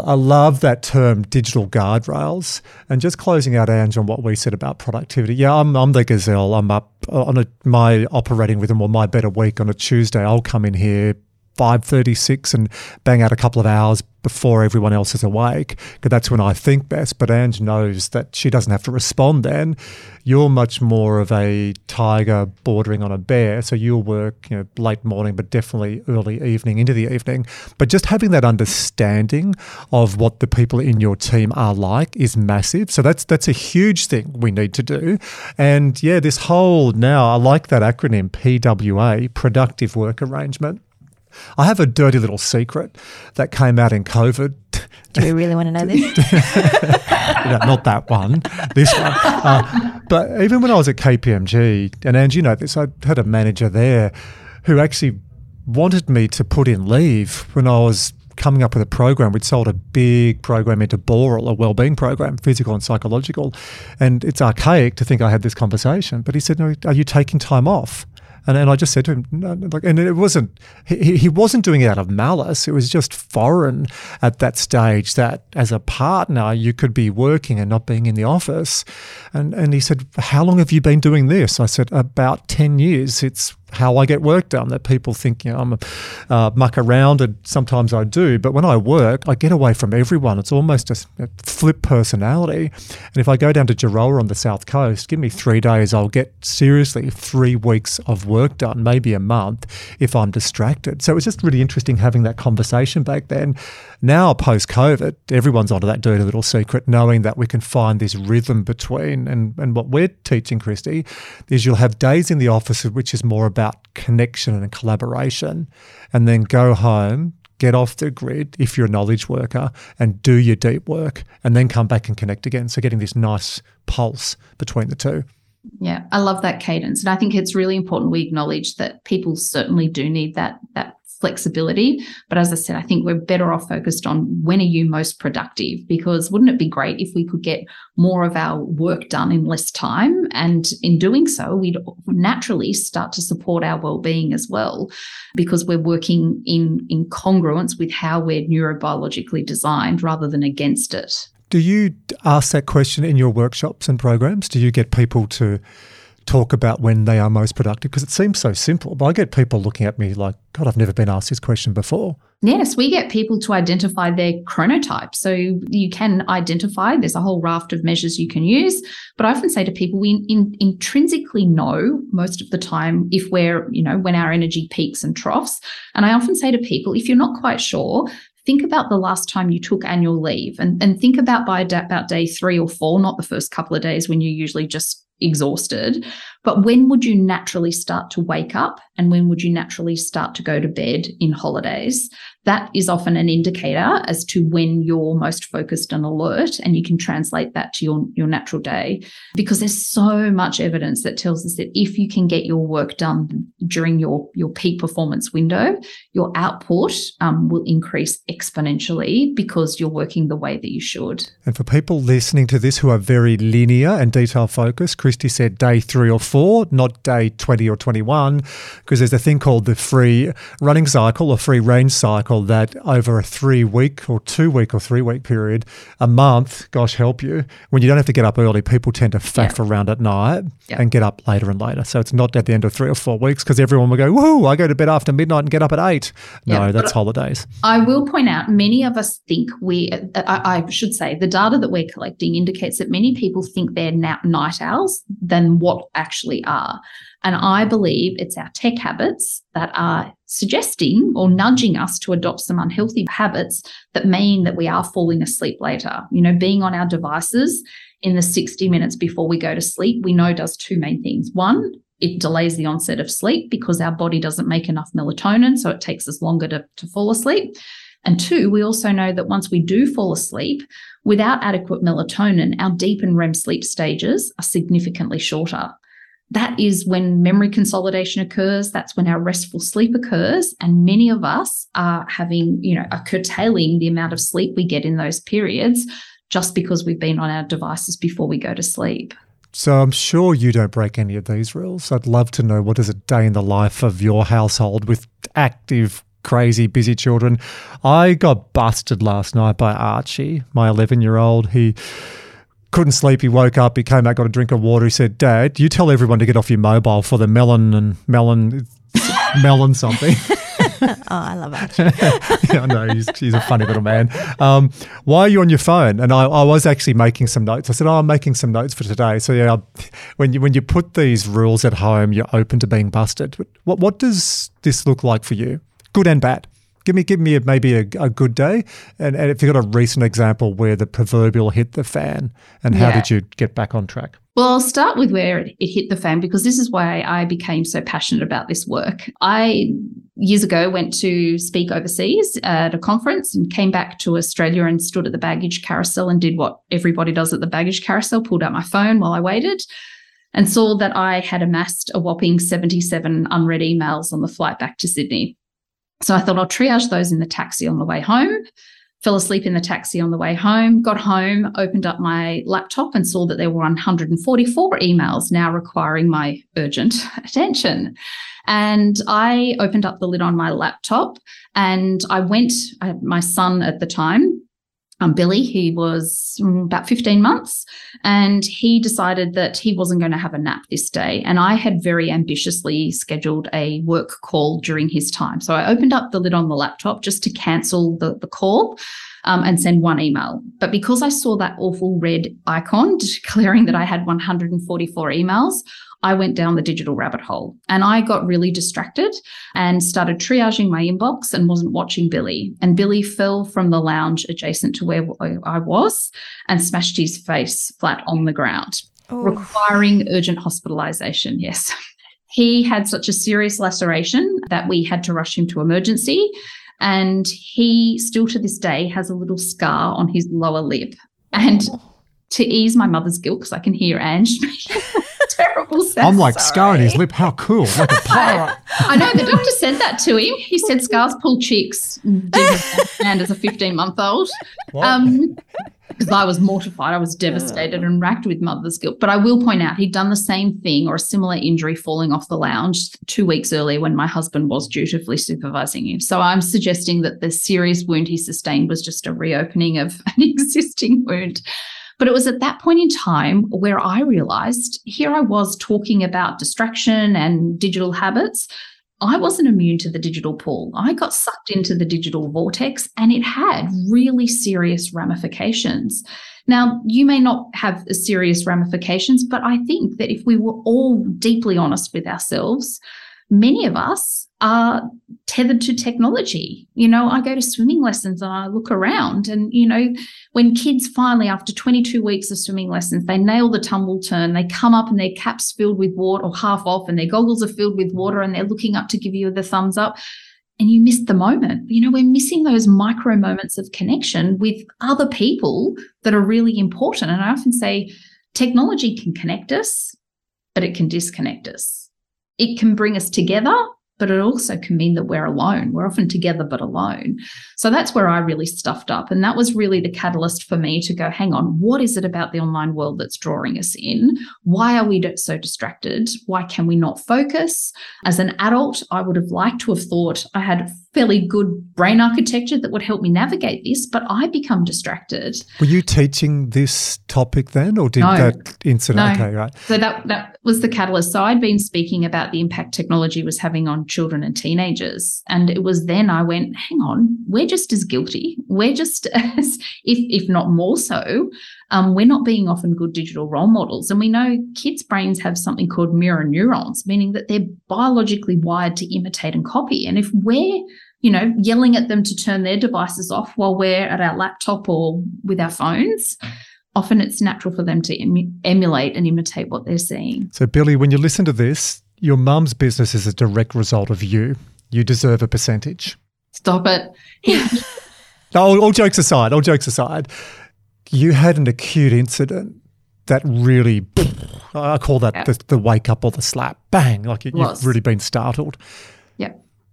I, love that term, digital guardrails. And just closing out, Ange, on what we said about productivity. Yeah, I'm, I'm the gazelle. I'm up uh, on a, my operating rhythm or my better week on a Tuesday. I'll come in here 5.36 and bang out a couple of hours before everyone else is awake because that's when I think best. But Ange knows that she doesn't have to respond then. You're much more of a tiger bordering on a bear. So you'll work you know, late morning, but definitely early evening into the evening. But just having that understanding of what the people in your team are like is massive. So that's that's a huge thing we need to do. And yeah, this whole now I like that acronym PWA, productive work arrangement. I have a dirty little secret that came out in COVID. Do we really want to know this? not that one, this one. Uh, but even when I was at KPMG, and Angie, you know this, I had a manager there who actually wanted me to put in leave when I was coming up with a program. We'd sold a big program into Boral, a wellbeing program, physical and psychological. And it's archaic to think I had this conversation. But he said, no, Are you taking time off? And, and I just said to him, no, like, and it wasn't, he, he wasn't doing it out of malice. It was just foreign at that stage that as a partner, you could be working and not being in the office. And, and he said, how long have you been doing this? I said, about 10 years. It's how I get work done. That people think you know, I'm a uh, muck around, and sometimes I do. But when I work, I get away from everyone. It's almost a, a flip personality. And if I go down to Gerroa on the south coast, give me three days, I'll get seriously three weeks of work done, maybe a month, if I'm distracted. So it was just really interesting having that conversation back then. Now, post COVID, everyone's onto that dirty little secret, knowing that we can find this rhythm between. And, and what we're teaching, Kristy, is you'll have days in the office which is more about connection and collaboration, and then go home, get off the grid if you're a knowledge worker and do your deep work, and then come back and connect again. So, getting this nice pulse between the two. Yeah, I love that cadence. And I think it's really important we acknowledge that people certainly do need that that flexibility. But as I said, I think we're better off focused on when are you most productive? Because wouldn't it be great if we could get more of our work done in less time? And in doing so, we'd naturally start to support our well-being as well, because we're working in, in congruence with how we're neurobiologically designed rather than against it. Do you ask that question in your workshops and programs? Do you get people to talk about when they are most productive? Because it seems so simple, but I get people looking at me like, God, I've never been asked this question before. Yes, we get people to identify their chronotype. So you can identify, there's a whole raft of measures you can use. But I often say to people, we in, intrinsically know most of the time if we're, you know, when our energy peaks and troughs. And I often say to people, if you're not quite sure, think about the last time you took annual leave and, and think about by about day three or four, not the first couple of days when you usually just exhausted. But when would you naturally start to wake up and when would you naturally start to go to bed in holidays? That is often an indicator as to when you're most focused and alert, and you can translate that to your, your natural day because there's so much evidence that tells us that if you can get your work done during your, your peak performance window, your output um, will increase exponentially because you're working the way that you should. And for people listening to this who are very linear and detail focused, Kristy said day three or four, not day 20 or 21, because there's a thing called the free running cycle or free range cycle that over a three week or two week or three week period, a month, gosh help you, when you don't have to get up early, people tend to faff yeah. around at night yeah. and get up later and later. So it's not at the end of three or four weeks because everyone will go, woohoo, I go to bed after midnight and get up at eight. No, yeah, that's holidays. I will point out many of us think we, I, I should say, the data that we're collecting indicates that many people think they're night owls than what actually are. And I believe it's our tech habits that are suggesting or nudging us to adopt some unhealthy habits that mean that we are falling asleep later. You know, being on our devices in the 60 minutes before we go to sleep, we know does two main things. One, it delays the onset of sleep because our body doesn't make enough melatonin, so it takes us longer to, to fall asleep. And two, we also know that once we do fall asleep, without adequate melatonin, our deep and REM sleep stages are significantly shorter that is when memory consolidation occurs. That's when our restful sleep occurs. And many of us are having, you know, are curtailing the amount of sleep we get in those periods just because we've been on our devices before we go to sleep. So I'm sure you don't break any of these rules. I'd love to know what is a day in the life of your household with active crazy, busy children. I got busted last night by Archie, my 11 year old. He couldn't sleep. He woke up. He came out, got a drink of water. He said, "Dad, you tell everyone to get off your mobile for the melon and melon, melon something." oh, I love it. yeah, I know he's, he's a funny little man. Um, why are you on your phone? And I, I, was actually making some notes. I said, "Oh, I'm making some notes for today." So yeah, when you when you put these rules at home, you're open to being busted. What what does this look like for you? Good and bad. Give me, give me a, maybe a, a good day, and, and if you've got a recent example where the proverbial hit the fan, and how yeah. did you get back on track? Well, I'll start with where it, it hit the fan because this is why I became so passionate about this work. I years ago went to speak overseas at a conference and came back to Australia and stood at the baggage carousel and did what everybody does at the baggage carousel, pulled out my phone while I waited and saw that I had amassed a whopping 77 unread emails on the flight back to Sydney. So I thought I'll triage those in the taxi on the way home. Fell asleep in the taxi on the way home, got home, opened up my laptop and saw that there were 144 emails now requiring my urgent attention. And I opened up the lid on my laptop and I went, I my son at the time, um, Billy. He was mm, about 15 months and he decided that he wasn't going to have a nap this day. And I had very ambitiously scheduled a work call during his time. So I opened up the lid on the laptop just to cancel the, the call. Um, and send one email. But because I saw that awful red icon declaring that I had 144 emails, I went down the digital rabbit hole and I got really distracted and started triaging my inbox and wasn't watching Billy. And Billy fell from the lounge adjacent to where I was and smashed his face flat on the ground, oh. requiring urgent hospitalization. Yes. He had such a serious laceration that we had to rush him to emergency. And he still to this day has a little scar on his lower lip. And oh. to ease my mother's guilt, because I can hear Ange terrible. I'm like sorry. scarring his lip. How cool! Like a pirate. I know the doctor said that to him. He said scars pull cheeks. Didn't as a 15 month old. Um, because I was mortified. I was devastated and racked with mother's guilt. But I will point out he'd done the same thing or a similar injury falling off the lounge two weeks earlier when my husband was dutifully supervising him. So I'm suggesting that the serious wound he sustained was just a reopening of an existing wound. But it was at that point in time where I realized here I was talking about distraction and digital habits. I wasn't immune to the digital pull. I got mm. sucked into the digital vortex and it had really serious ramifications. Now, you may not have serious ramifications, but I think that if we were all deeply honest with ourselves, many of us are tethered to technology. You know, I go to swimming lessons and I look around, and, you know, when kids finally, after 22 weeks of swimming lessons, they nail the tumble turn, they come up and their cap's filled with water or half off, and their goggles are filled with water, and they're looking up to give you the thumbs up. And you miss the moment. You know, we're missing those micro moments of connection with other people that are really important. And I often say technology can connect us, but it can disconnect us. It can bring us together, but it also can mean that we're alone. We're often together, but alone. So that's where I really stuffed up. And that was really the catalyst for me to go, hang on, what is it about the online world that's drawing us in? Why are we so distracted? Why can we not focus? As an adult, I would have liked to have thought I had fairly good brain architecture that would help me navigate this, but I become distracted. Were you teaching this topic then, or did no, that incident? No. Okay, right. So that that was the catalyst. So I'd been speaking about the impact technology was having on children and teenagers, and it was then I went, hang on, we're just as guilty. We're just as, if if not more so. Um, we're not being often good digital role models. And we know kids' brains have something called mirror neurons, meaning that they're biologically wired to imitate and copy. And if we're you know, yelling at them to turn their devices off while we're at our laptop or with our phones, often it's natural for them to em- emulate and imitate what they're seeing. So, Billy, when you listen to this, your mum's business is a direct result of you. You deserve a percentage. Stop it. no, all, all jokes aside, all jokes aside, you had an acute incident that really, I call that yeah. the, the, wake up or the slap, bang, like you, have really been startled. Yeah.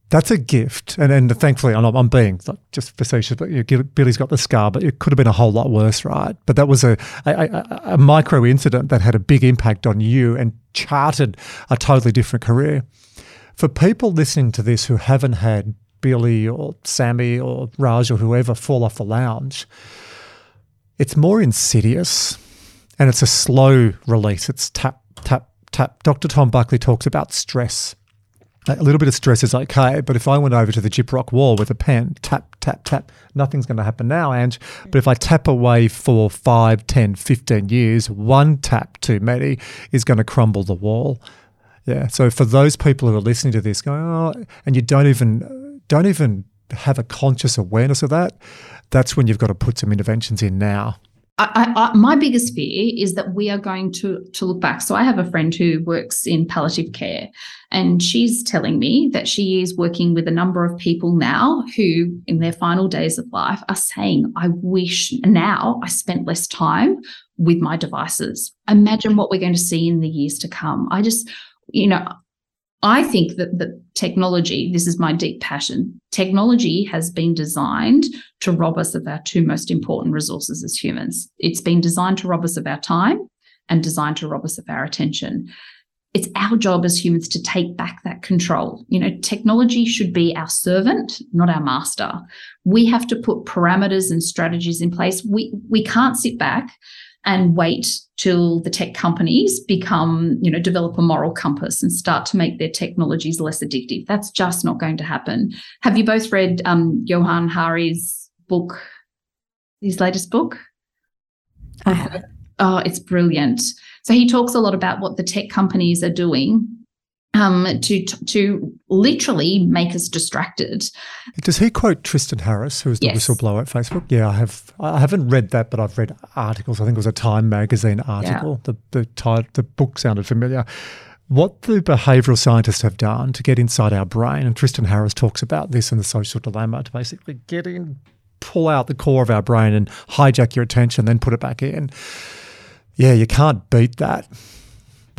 That's a gift. And, and thankfully, I'm, I'm being just facetious, but you know, Billy's got the scar, but it could have been a whole lot worse, right? But that was a, a, a, a micro incident that had a big impact on you and charted a totally different career. For people listening to this who haven't had Billy or Sammy or Raj or whoever fall off the lounge, it's more insidious and it's a slow release. It's tap, tap, tap. Dr. Tom Buckley talks about stress. A little bit of stress is okay, but if I went over to the Gyprock wall with a pen, tap, tap, tap, nothing's going to happen now, Ange. But if I tap away for 5, 10, 15 years, one tap too many is going to crumble the wall. Yeah. So for those people who are listening to this, going, oh, and you don't even don't even have a conscious awareness of that, that's when you've got to put some interventions in now. I, I, my biggest fear is that we are going to to look back. So I have a friend who works in palliative care, and she's telling me that she is working with a number of people now who, in their final days of life, are saying, "I wish now I spent less time with my devices." Imagine what we're going to see in the years to come. I just, you know, I think that the technology, this is my deep passion, technology has been designed to rob us of our two most important resources as humans. It's been designed to rob us of our time and designed to rob us of our attention. It's our job as humans to take back that control. You know, technology should be our servant, not our master. We have to put parameters and strategies in place. We we can't sit back and wait till the tech companies become, you know, develop a moral compass and start to make their technologies less addictive. That's just not going to happen. Have you both read um, Johann Hari's book, his latest book? I have. Oh, it's brilliant. So he talks a lot about what the tech companies are doing um, to to literally make us distracted. Does he quote Tristan Harris, who is the Yes. whistleblower at Facebook? Yeah, I have. I haven't read that, but I've read articles. I think it was a Time magazine article. The the ti- the book sounded familiar. What the behavioural scientists have done to get inside our brain, and Tristan Harris talks about this in the Social Dilemma, to basically get in, pull out the core of our brain and hijack your attention, then put it back in. Yeah, you can't beat that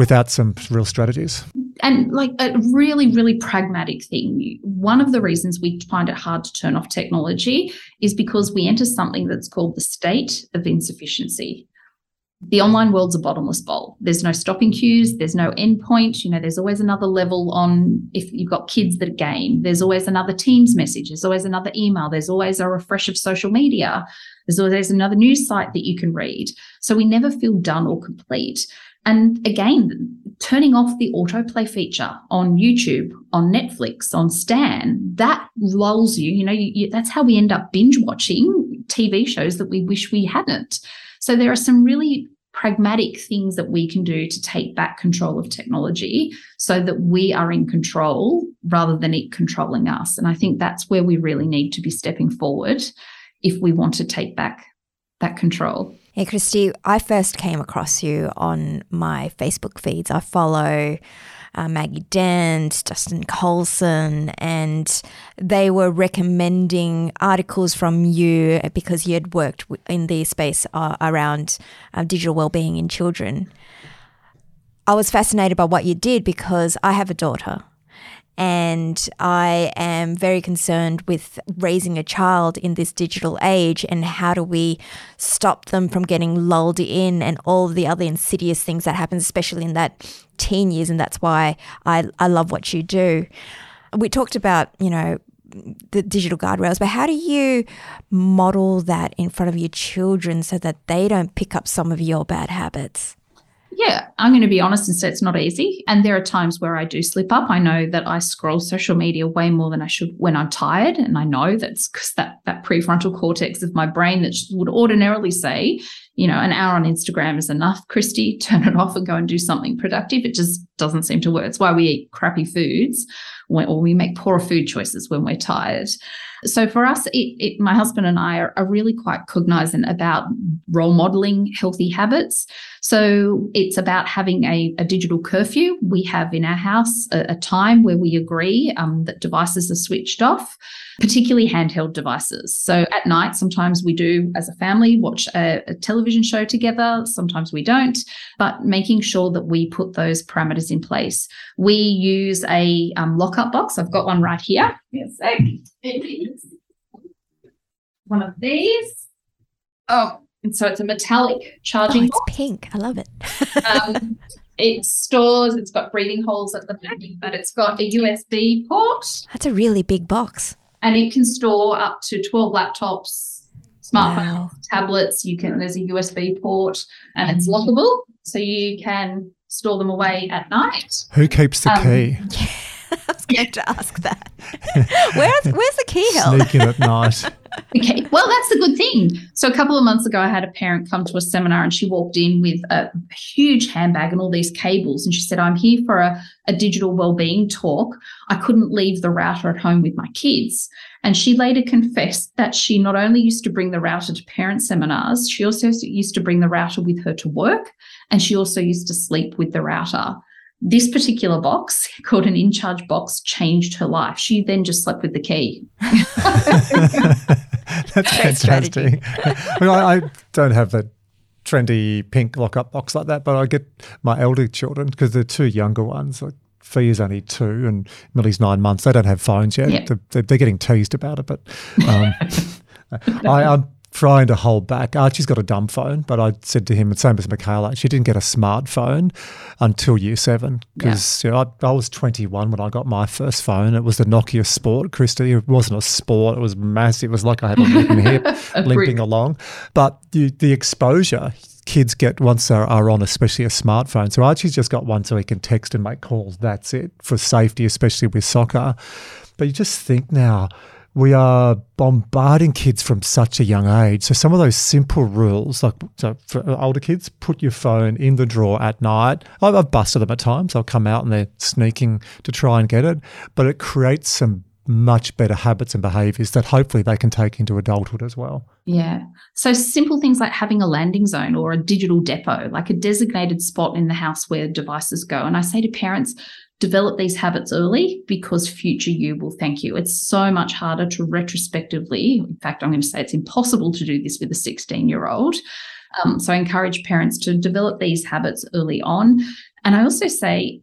without some real strategies. And like a really really pragmatic thing. One of the reasons we find it hard to turn off technology is because we enter something that's called the state of insufficiency. The online world's a bottomless bowl. There's no stopping cues there's no end point. You know there's always another level on if you've got kids that game. There's always another teams message. There's always another email. There's always a refresh of social media. There's always another news site that you can read. So we never feel done or complete and again, turning off the autoplay feature on YouTube, on Netflix, on Stan, that lulls you. You know, you, you, that's how we end up binge watching TV shows that we wish we hadn't. So there are some really pragmatic things that we can do to take back control of technology so that we are in control rather than it controlling us. And I think that's where we really need to be stepping forward if we want to take back that control. Hey, Kristy, I first came across you on my Facebook feeds. I follow uh, Maggie Dent, Justin Coulson, and they were recommending articles from you because you had worked in the space uh, around uh, digital well-being in children. I was fascinated by what you did because I have a daughter and I am very concerned with raising a child in this digital age and how do we stop them from getting lulled in and all the other insidious things that happen, especially in that teen years. And that's why I, I love what you do. We talked about, you know, the digital guardrails, but how do you model that in front of your children so that they don't pick up some of your bad habits? Yeah, I'm going to be honest and say it's not easy. And there are times where I do slip up. I know that I scroll social media way more than I should when I'm tired. And I know that's because that, that prefrontal cortex of my brain that would ordinarily say, you know, an hour on Instagram is enough, Kristy, turn it off and go and do something productive. It just doesn't seem to work. It's why we eat crappy foods when, or we make poor food choices when we're tired. So for us, it, it, my husband and I are, are really quite cognizant about role modeling healthy habits. So it's about having a, a digital curfew. We have in our house a, a time where we agree um, that devices are switched off, particularly handheld devices. So at night, sometimes we do as a family watch a, a television show together. Sometimes we don't, but making sure that we put those parameters in place. We use a um, lockup box. I've got one right here. Give me a sec. It is one of these. Oh, and so it's a metallic Oh, charging it's box. pink. I love it. Um, it stores, it's got breathing holes at the back, but it's got a USB port. That's a really big box. And it can store up to 12 laptops, smartphones, Wow. tablets. You can there's a USB port and it's lockable, so you can store them away at night. Who keeps the Um, key? I was going to ask that. where's where's the key held? Sneak at night. Okay, well, that's the good thing. So, a couple of months ago, I had a parent come to a seminar and she walked in with a huge handbag and all these cables. And she said, I'm here for a, a digital wellbeing talk. I couldn't leave the router at home with my kids. And she later confessed that she not only used to bring the router to parent seminars, she also used to bring the router with her to work. And she also used to sleep with the router. This particular box, called an in charge box, changed her life. She then just slept with the key. That's Great strategy. fantastic. Well, I, I don't have that trendy pink lock-up box like that, but I get my elder children because they're two younger ones. Like is only two and Millie's nine months. They don't have phones yet. Yeah. They're, they're, they're getting teased about it, but um, I, I'm trying to hold back. Archie's got a dumb phone, but I said to him, the same as Michaela, she didn't get a smartphone until year seven because you know, I, I was 21 when I got my first phone. It was the Nokia Sport, Kristy. It wasn't a sport. It was massive. It was like I had a wooden hip limping brick. along. But the, the exposure kids get once they are on, especially a smartphone. So Archie's just got one so he can text and make calls. That's it for safety, especially with soccer. But you just think now, we are bombarding kids from such a young age. So some of those simple rules, like so for older kids, put your phone in the drawer at night. I've, I've busted them at times. I'll come out and they're sneaking to try and get it, but it creates some much better habits and behaviors that hopefully they can take into adulthood as well. Yeah. So simple things like having a landing zone or a digital depot, like a designated spot in the house where devices go. And I say to parents, develop these habits early because future you will thank you. It's so much harder to retrospectively, in fact, I'm going to say it's impossible to do this with a 16 year old. Um, so I encourage parents to develop these habits early on. And I also say,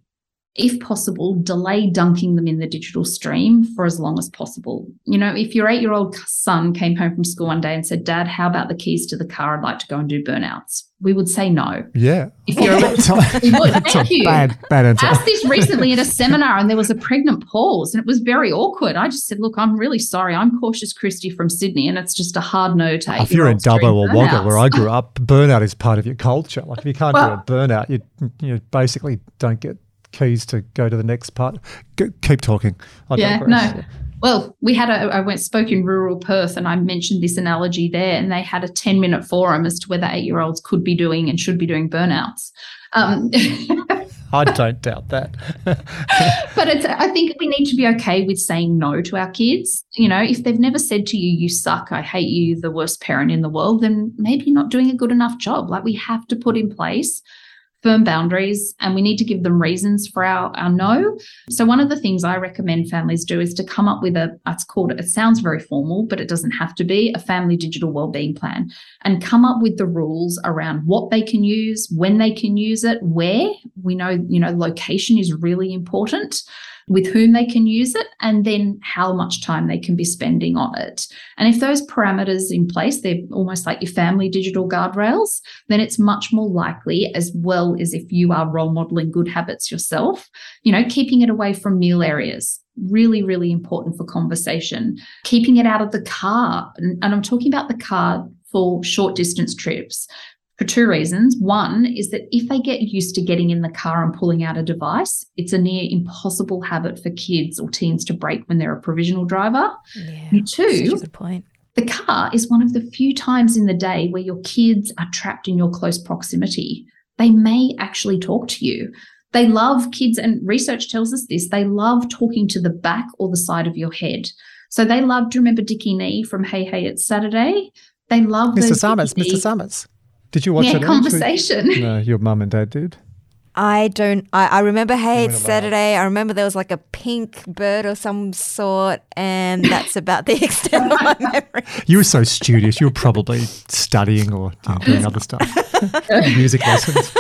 if possible, delay dunking them in the digital stream for as long as possible. You know, if your eight year old son came home from school one day and said, Dad, how about the keys to the car? I'd like to go and do burnouts. We would say no. Yeah. If you're a We would. Thank you. bad, bad answer. asked this recently at a seminar and there was a pregnant pause and it was very awkward. I just said, Look, I'm really sorry. I'm cautious Kristy from Sydney and it's just a hard no to If you're in Dubbo or Wagga, where I grew up, burnout is part of your culture. Like if you can't Well- do a burnout, you you basically don't get keys to go to the next part. Keep talking. I Yeah, digress. no. Well, we had a, I went spoke in rural Perth and I mentioned this analogy there, and they had a 10 minute forum as to whether eight year olds could be doing and should be doing burnouts. Um, I don't doubt that. but it's, I think we need to be okay with saying no to our kids. You know, if they've never said to you, you suck, I hate you, the worst parent in the world, then maybe you're not doing a good enough job. Like we have to put in place firm boundaries and we need to give them reasons for our, our no. So one of the things I recommend families do is to come up with a, it's called, it sounds very formal, but it doesn't have to be a family digital wellbeing plan and come up with the rules around what they can use, when they can use it, where we know, you know, location is really important with whom they can use it and then how much time they can be spending on it. And if those parameters in place, they're almost like your family digital guardrails, then it's much more likely, as well as if you are role modeling good habits yourself, you know, keeping it away from meal areas. Really, really important for conversation. Keeping it out of the car. And, and I'm talking about the car for short distance trips for two reasons. One is that if they get used to getting in the car and pulling out a device, it's a near impossible habit for kids or teens to break when they're a provisional driver. Yeah. And Such a two, good point. the car is one of the few times in the day where your kids are trapped in your close proximity. They may actually talk to you. They love kids, and research tells us this they love talking to the back or the side of your head. So they love, do you remember Dickie Knee from Hey Hey It's Saturday? They love Mr. those Somers, Mr. Nee- Somers. Did you watch Yeah, that? Ange? conversation. No, your mum and dad did. I don't. I, I remember. Hey, it's. Saturday. I remember there was like a pink bird or some sort, and that's about the extent of my memory. You were so studious. You were probably studying or you know, doing other stuff. Music lessons.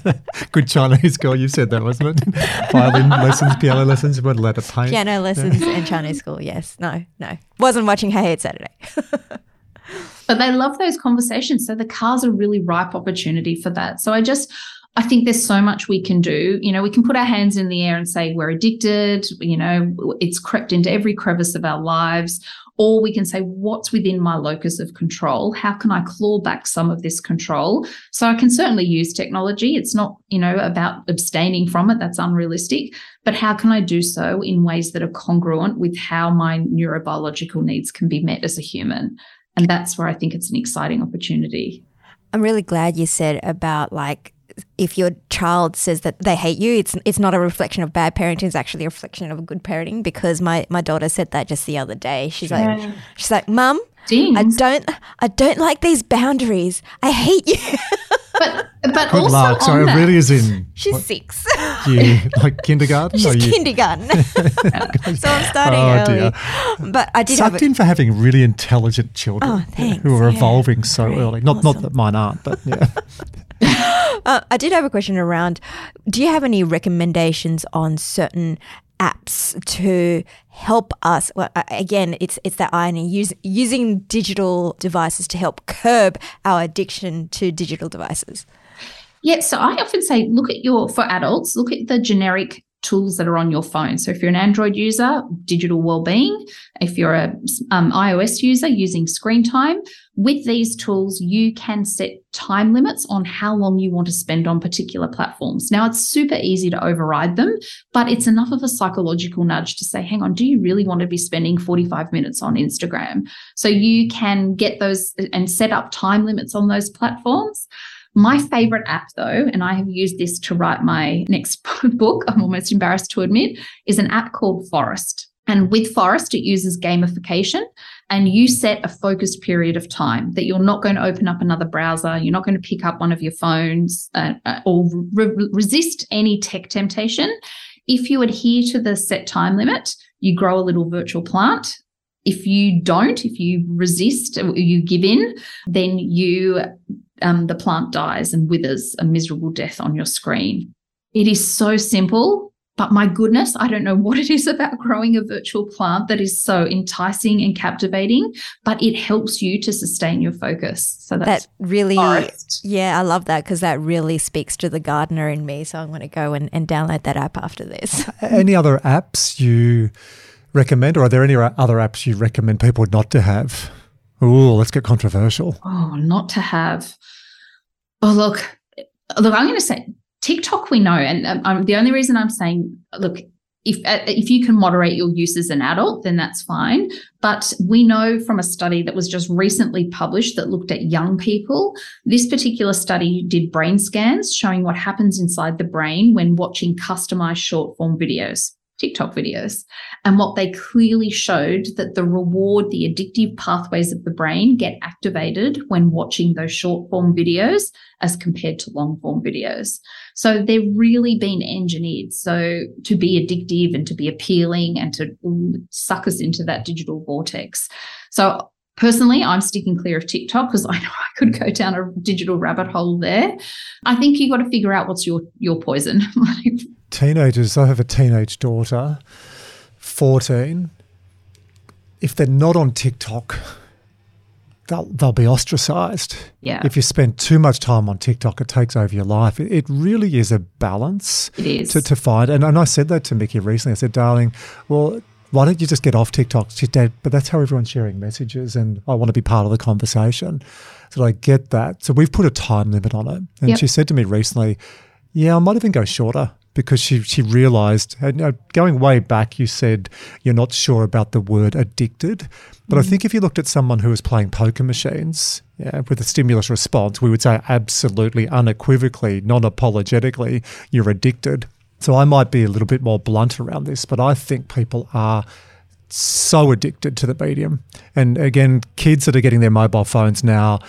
Good Chinese girl. You said that, wasn't it? Violin lessons, piano lessons. You weren't allowed to paint. Piano lessons and Chinese school. Yes. No. No. Wasn't watching Hey, it's Saturday. But they love those conversations. So the car's a really ripe opportunity for that. So I just, I think there's so much we can do. You know, we can put our hands in the air and say we're addicted, you know, it's crept into every crevice of our lives. Or we can say, what's within my locus of control? How can I claw back some of this control? So I can certainly use technology. It's not, you know, about abstaining from it. That's unrealistic. But how can I do so in ways that are congruent with how my neurobiological needs can be met as a human? And that's where I think it's an exciting opportunity. I'm really glad you said about like if your child says that they hate you, it's it's not a reflection of bad parenting. It's actually a reflection of good parenting. Because my, my daughter said that just the other day. She's yeah. like, she's like, Mum, I don't I don't like these boundaries. I hate you. but but Good also luck. So it really is in. She's what, six. You like kindergarten? She's kindergarten. so I'm starting oh, early. Dear. But I did sucked a, in for having really intelligent children oh, thanks, who are yeah. evolving so Great. early. Not awesome. not that mine aren't, but yeah. Uh, I did have a question around do you have any recommendations on certain apps to help us well, again it's it's that irony use, using digital devices to help curb our addiction to digital devices yeah so i often say look at your for adults look at the generic tools that are on your phone. So if you're an Android user, digital well-being. If you're a um, iOS user using screen time, with these tools, you can set time limits on how long you want to spend on particular platforms. Now, it's super easy to override them, but it's enough of a psychological nudge to say, hang on, do you really want to be spending 45 minutes on Instagram? So you can get those and set up time limits on those platforms. My favorite app, though, and I have used this to write my next book, I'm almost embarrassed to admit, is an app called Forest. And with Forest, it uses gamification and you set a focused period of time that you're not going to open up another browser, you're not going to pick up one of your phones uh, uh, or re- resist any tech temptation. If you adhere to the set time limit, you grow a little virtual plant. If you don't, if you resist, you give in, then you um, the plant dies and withers a miserable death on your screen. It is so simple, but my goodness, I don't know what it is about growing a virtual plant that is so enticing and captivating, but it helps you to sustain your focus. So that really, forest. yeah, I love that because that really speaks to the gardener in me. So I'm going to go and, and download that app after this. Any other apps you recommend, or are there any other apps you recommend people not to have? Oh, let's get controversial. Oh, not to have. Oh, look, look, I'm going to say TikTok. We know, and um, the only reason I'm saying, look, if uh, if you can moderate your use as an adult, then that's fine. But we know from a study that was just recently published that looked at young people. This particular study did brain scans showing what happens inside the brain when watching customized short form videos. TikTok videos. And what they clearly showed that the reward, the addictive pathways of the brain get activated when watching those short form videos as compared to long form videos. So they've really been engineered so to be addictive and to be appealing and to suck us into that digital vortex. So Personally, I'm sticking clear of TikTok because I know I could go down a digital rabbit hole there. I think you've got to figure out what's your your poison. teenagers, I have a teenage daughter, 14. If they're not on TikTok, they'll, they'll be ostracized. Yeah. If you spend too much time on TikTok, it takes over your life. It, it really is a balance it is. To, to find. And, and I said that to Mickey recently. I said, darling, well, why don't you just get off TikTok? She's dead, but that's how everyone's sharing messages, and I want to be part of the conversation. So I get that. So we've put a time limit on it. And yep. she said to me recently, Yeah, I might even go shorter because she she realized and, uh, going way back you said you're not sure about the word addicted. But mm. i think if you looked at someone who was playing poker machines yeah, with a stimulus response we would say absolutely unequivocally non-apologetically you're addicted. So i might be a little bit more blunt around this but i think people are so addicted to the medium. And again kids that are getting their mobile phones now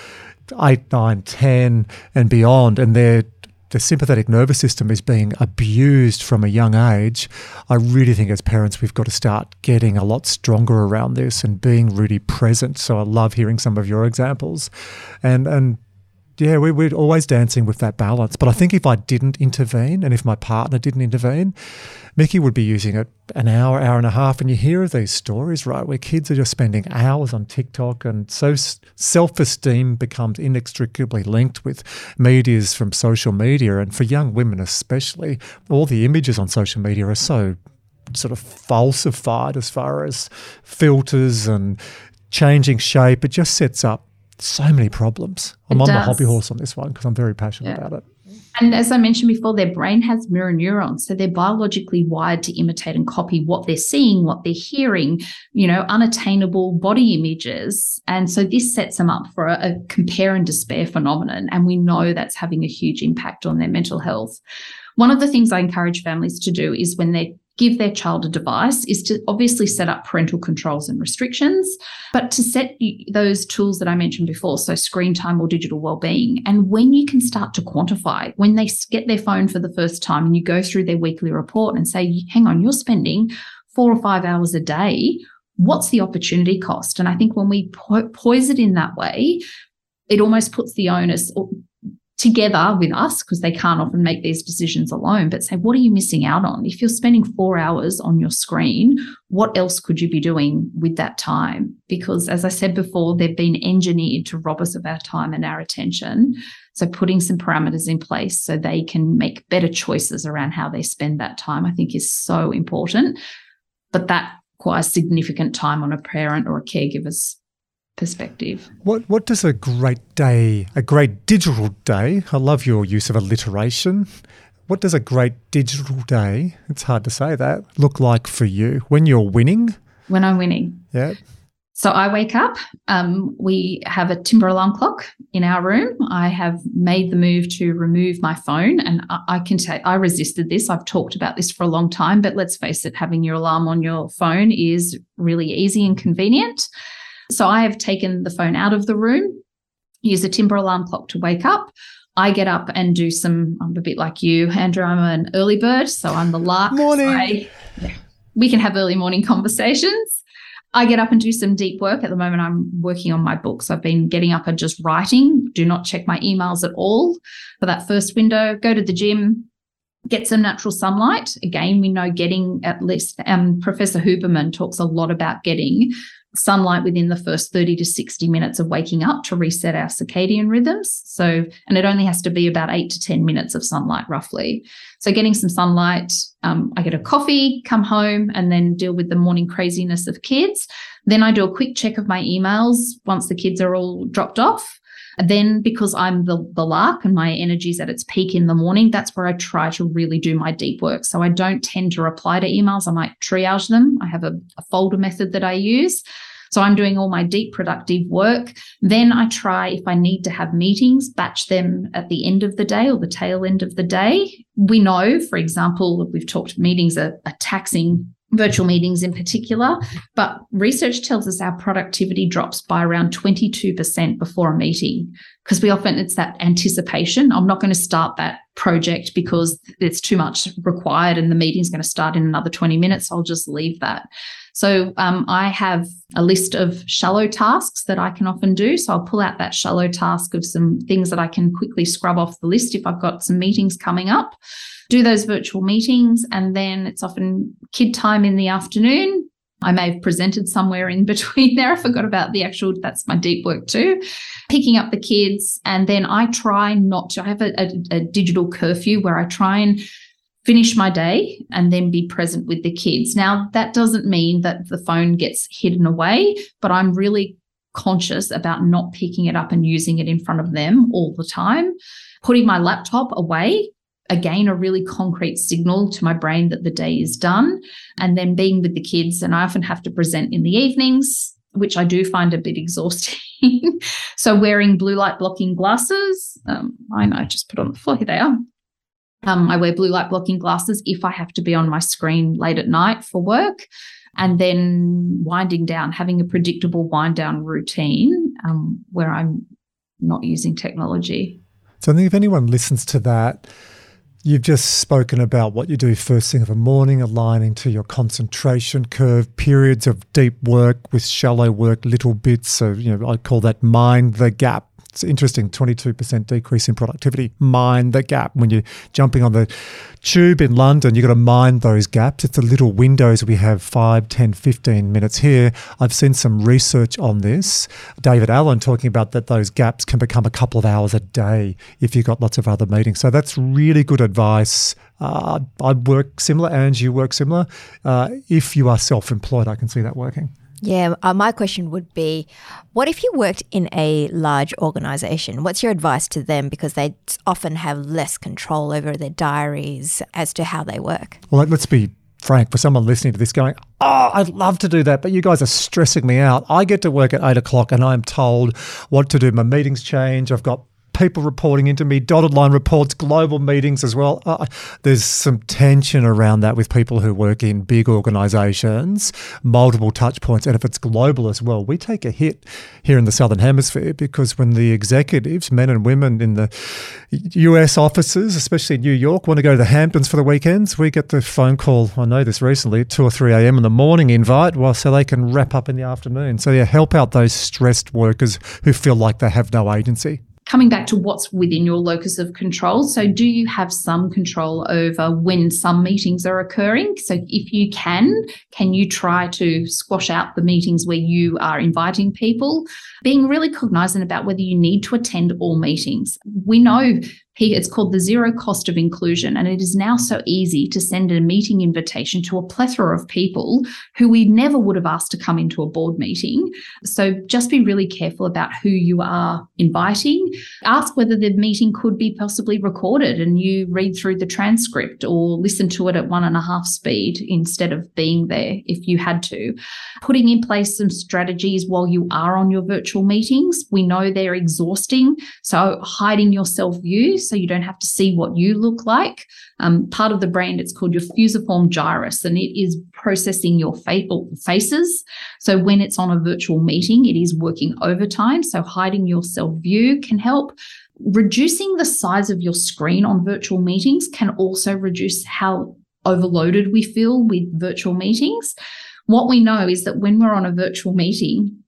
8 9 10 and beyond and they're the sympathetic nervous system is being abused from a young age, I really think as parents we've got to start getting a lot stronger around this and being really present. So I love hearing some of your examples, and and yeah, we, we're always dancing with that balance. But I think if I didn't intervene and if my partner didn't intervene, Mickey would be using it an hour, hour and a half. And you hear of these stories, right, where kids are just spending hours on TikTok. And so self esteem becomes inextricably linked with medias from social media. And for young women, especially, all the images on social media are so sort of falsified as far as filters and changing shape. It just sets up so many problems. I'm It on the hobby horse on this one because I'm very passionate Yeah. about it. And as I mentioned before, their brain has mirror neurons. So they're biologically wired to imitate and copy what they're seeing, what they're hearing, you know, unattainable body images. And so this sets them up for a, a compare and despair phenomenon. And we know that's having a huge impact on their mental health. One of the things I encourage families to do is when they give their child a device is to obviously set up parental controls and restrictions but to set those tools that I mentioned before, so screen time or digital well-being, and when you can start to quantify, when they get their phone for the first time and you go through their weekly report and say, hang on, you're spending four or five hours a day, what's the opportunity cost? And I think when we po- poise it in that way, it almost puts the onus together with us because they can't often make these decisions alone but say what are you missing out on if you're spending 4 hours on your screen what else could you be doing with that time? Because as I said before, they've been engineered to rob us of our time and our attention. So putting some parameters in place so they can make better choices around how they spend that time, I think is so important. But that requires significant time on a parent or a caregiver's perspective. What what does a great day, a great digital day? I love your use of alliteration. What does a great digital day? It's hard to say that. Look like for you when you're winning. When I'm winning, Yeah. So I wake up. Um, we have a timber alarm clock in our room. I have made the move to remove my phone, and I, I can say I resisted this. I've talked about this for a long time, but let's face it, having your alarm on your phone is really easy and convenient. So I have taken the phone out of the room, use a timber alarm clock to wake up. I get up and do some. I'm a bit like you, Andrew. I'm an early bird, so I'm the lark. So Morning. I- yeah, we can have early morning conversations. I get up and do some deep work. At the moment, I'm working on my books. I've been getting up and just writing. Do not check my emails at all for that first window. Go to the gym, get some natural sunlight. Again, we know getting at least, um, Professor Huberman talks a lot about getting sunlight within the first 30 to 60 minutes of waking up to reset our circadian rhythms. So, and it only has to be about eight to 10 minutes of sunlight roughly. So, getting some sunlight, um, I get a coffee, come home, and then deal with the morning craziness of kids. Then I do a quick check of my emails once the kids are all dropped off. Then, because I'm the, the lark and my energy's at its peak in the morning, that's where I try to really do my deep work. So I don't tend to reply to emails. I might triage them. I have a, a folder method that I use. So I'm doing all my deep productive work. Then I try, if I need to have meetings, batch them at the end of the day or the tail end of the day. We know, for example, we've talked meetings are, are taxing virtual meetings in particular, but research tells us our productivity drops by around 22% before a meeting because we often it's that anticipation. I'm not going to start that project because it's too much required and the meeting's going to start in another 20 minutes. I'll just leave that. So um, I have a list of shallow tasks that I can often do. So I'll pull out that shallow task of some things that I can quickly scrub off the list if I've got some meetings coming up. Do those virtual meetings, and then it's often kid time in the afternoon. I may have presented somewhere in between there. I forgot about the actual, that's my deep work too. Picking up the kids. And then I try not to, I have a, a, a digital curfew where I try and finish my day and then be present with the kids. Now, that doesn't mean that the phone gets hidden away, but I'm really conscious about not picking it up and using it in front of them all the time. Putting my laptop away, again, a really concrete signal to my brain that the day is done. And then being with the kids, and I often have to present in the evenings. Which I do find a bit exhausting. so, wearing blue light blocking glasses, um, I know, just put on the floor. Here they are. Um, I wear blue light blocking glasses if I have to be on my screen late at night for work. And then winding down, having a predictable wind down routine um, where I'm not using technology. So I think if anyone listens to that, you've just spoken about what you do first thing of the morning, aligning to your concentration curve, periods of deep work with shallow work, little bits. So, you know, I call that mind the gap It's interesting 22% decrease in productivity. Mind the gap. When you're jumping on the tube in London, you've got to mind those gaps. It's the little windows we have 5, 10, 15 minutes here. I've seen some research on this. David Allen talking about that those gaps can become a couple of hours a day if you've got lots of other meetings. So that's really good advice. Uh, I work similar, and you work similar. Uh, if you are self employed, I can see that working. Yeah, uh, my question would be what if you worked in a large organization? What's your advice to them because they often have less control over their diaries as to how they work? Well, let's be frank for someone listening to this going, Oh, I'd love to do that, but you guys are stressing me out. I get to work at eight o'clock and I'm told what to do. My meetings change. I've got people reporting into me, dotted line reports, global meetings as well. Uh, there's some tension around that with people who work in big organizations, multiple touch points. And if it's global as well, we take a hit here in the Southern Hemisphere because when the executives, men and women in the US offices, especially in New York, want to go to the Hamptons for the weekends, we get the phone call, I know this recently, 2 or 3 a.m. in the morning invite, well, so they can wrap up in the afternoon. So, yeah, help out those stressed workers who feel like they have no agency coming back to what's within your locus of control. So, do you have some control over when some meetings are occurring? So, if you can, can you try to squash out the meetings where you are inviting people? Being really cognizant about whether you need to attend all meetings. We know it's called the zero cost of inclusion. And it is now so easy to send a meeting invitation to a plethora of people who we never would have asked to come into a board meeting. So just be really careful about who you are inviting. Ask whether the meeting could be possibly recorded and you read through the transcript or listen to it at one and a half speed instead of being there if you had to. Putting in place some strategies while you are on your virtual meetings. We know they're exhausting. So hiding your self views so you don't have to see what you look like. Um, part of the brain, it's called your fusiform gyrus, and it is processing your faces. So when it's on a virtual meeting, it is working overtime. So hiding your self view can help. Reducing the size of your screen on virtual meetings can also reduce how overloaded we feel with virtual meetings. What we know is that when we're on a virtual meeting,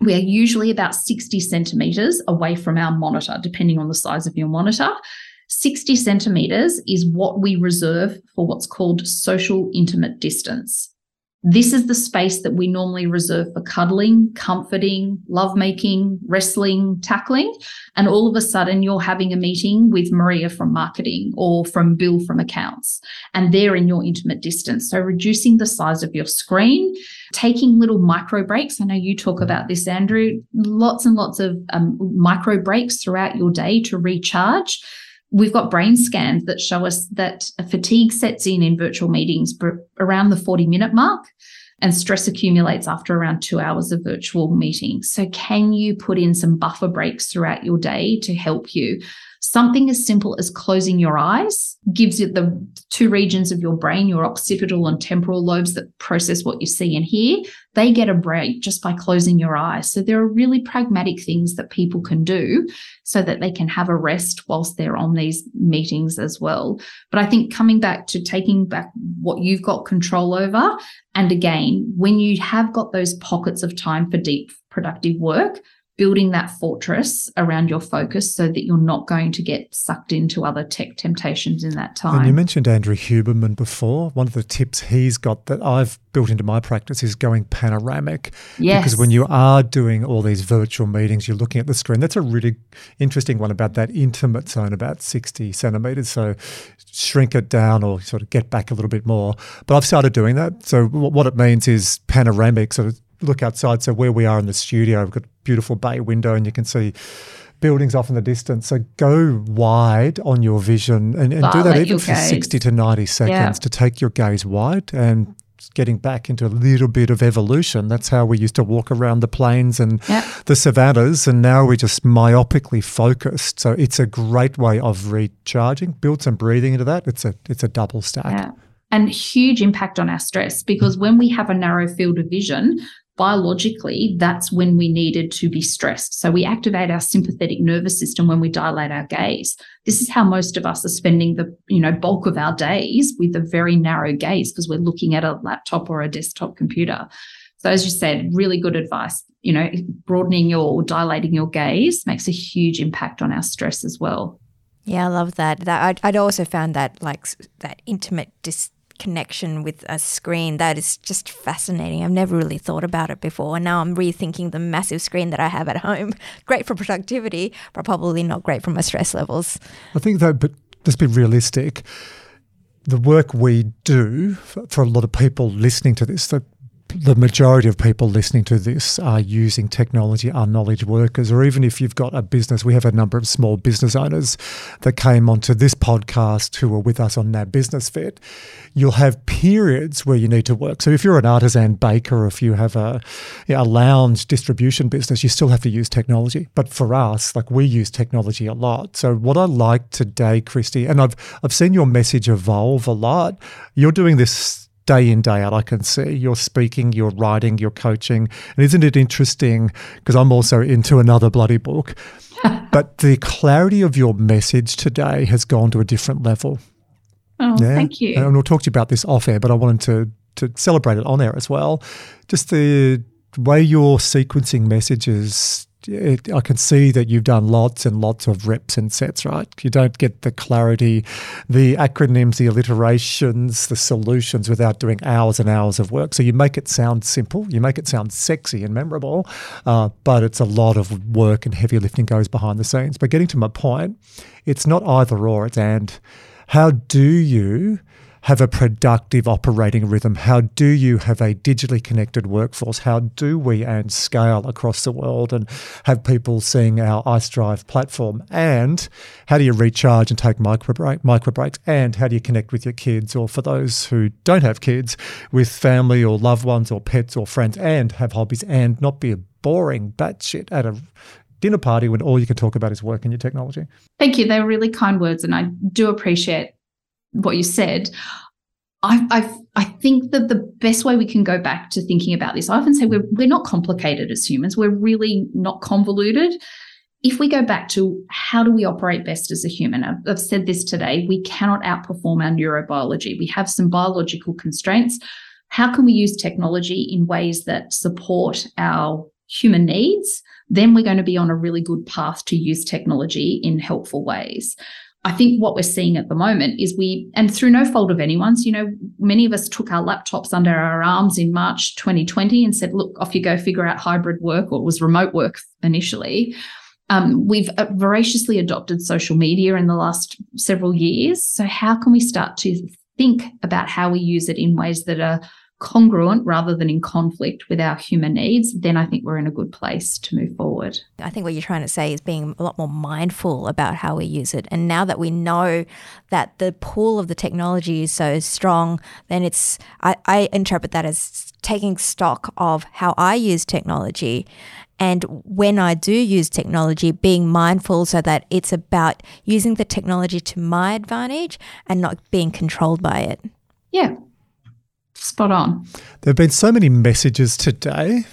we are usually about 60 centimeters away from our monitor, depending on the size of your monitor. 60 centimeters is what we reserve for what's called social intimate distance. This is the space that we normally reserve for cuddling, comforting, lovemaking, wrestling, tackling. And all of a sudden, you're having a meeting with Maria from marketing or from Bill from accounts, and they're in your intimate distance. So, reducing the size of your screen, taking little micro breaks. I know you talk about this, Andrew. Lots and lots of um, micro breaks throughout your day to recharge we've got brain scans that show us that fatigue sets in in virtual meetings around the 40 minute mark and stress accumulates after around two hours of virtual meeting. So, can you put in some buffer breaks throughout your day to help you? Something as simple as closing your eyes gives you the two regions of your brain, your occipital and temporal lobes that process what you see and hear. They get a break just by closing your eyes. So there are really pragmatic things that people can do so that they can have a rest whilst they're on these meetings as well. But I think coming back to taking back what you've got control over, and again, when you have got those pockets of time for deep productive work, building that fortress around your focus so that you're not going to get sucked into other tech temptations in that time. And you mentioned Andrew Huberman before. One of the tips he's got that I've built into my practice is going panoramic. Yes. Because when you are doing all these virtual meetings, you're looking at the screen. That's a really interesting one about that intimate zone, about 60 centimeters. So shrink it down or sort of get back a little bit more. But I've started doing that. So what it means is panoramic, sort of look outside. So where we are in the studio, we've got a beautiful bay window, and you can see buildings off in the distance. So go wide on your vision and, and do that even for gaze. 60 to 90 seconds yeah. to take your gaze wide and getting back into a little bit of evolution. That's how we used to walk around the plains and yep. the savannas, and now we're just myopically focused. So it's a great way of recharging. Build some breathing into that. It's a it's a double stack. Yeah. And huge impact on our stress because when we have a narrow field of vision, biologically, that's when we needed to be stressed. So we activate our sympathetic nervous system when we dilate our gaze. This is how most of us are spending the, you know, bulk of our days with a very narrow gaze because we're looking at a laptop or a desktop computer. So, as you said, really good advice. You know, broadening your or dilating your gaze makes a huge impact on our stress as well. Yeah, I love that. That I'd, I'd also found that like that intimate dis- connection with a screen that is just fascinating. I've never really thought about it before, and now I'm rethinking the massive screen that I have at home. Great for productivity, but probably not great for my stress levels. I think though, but let's be realistic. The work we do for, a lot of people listening to this, the the majority of people listening to this are using technology, are knowledge workers, or even if you've got a business, we have a number of small business owners that came onto this podcast who were with us on that Business Fit. You'll have periods where you need to work. So if you're an artisan baker, or if you have a, a lounge distribution business, you still have to use technology. But for us, like we use technology a lot. So what I like today, Kristy, and I've I've seen your message evolve a lot. You're doing this day in, day out, I can see. You're speaking, you're writing, you're coaching. And isn't it interesting? Because I'm also into another bloody book. but the clarity of your message today has gone to a different level. Oh, yeah? thank you. And we'll talk to you about this off air, but I wanted to to celebrate it on air as well. Just the way you're sequencing messages it, I can see that you've done lots and lots of reps and sets, right? You don't get the clarity, the acronyms, the alliterations, the solutions without doing hours and hours of work. So you make it sound simple, you make it sound sexy and memorable, uh, but it's a lot of work and heavy lifting goes behind the scenes. But getting to my point, it's not either or, it's and. How do you have a productive operating rhythm? How do you have a digitally connected workforce? How do we and scale across the world and have people seeing our Ice Drive platform? And how do you recharge and take micro, break, micro breaks? And how do you connect with your kids or for those who don't have kids with family or loved ones or pets or friends and have hobbies and not be a boring batshit at a dinner party when all you can talk about is work and your technology. Thank you. They're really kind words, and I do appreciate what you said, I, I, I think that the best way we can go back to thinking about this, I often say we're, we're not complicated as humans. We're really not convoluted. If we go back to how do we operate best as a human, I've, I've said this today, we cannot outperform our neurobiology. We have some biological constraints. How can we use technology in ways that support our human needs? Then we're going to be on a really good path to use technology in helpful ways. I think what we're seeing at the moment is we, and through no fault of anyone's, you know, many of us took our laptops under our arms in March 2020 and said, look, off you go, figure out hybrid work, or it was remote work initially. Um, we've uh, voraciously adopted social media in the last several years. So, how can we start to think about how we use it in ways that are congruent rather than in conflict with our human needs, then I think we're in a good place to move forward. I think what you're trying to say is being a lot more mindful about how we use it. And now that we know that the pull of the technology is so strong, then it's, I, I interpret that as taking stock of how I use technology. And when I do use technology, being mindful so that it's about using the technology to my advantage and not being controlled by it. Yeah, Spot on. There have been so many messages today.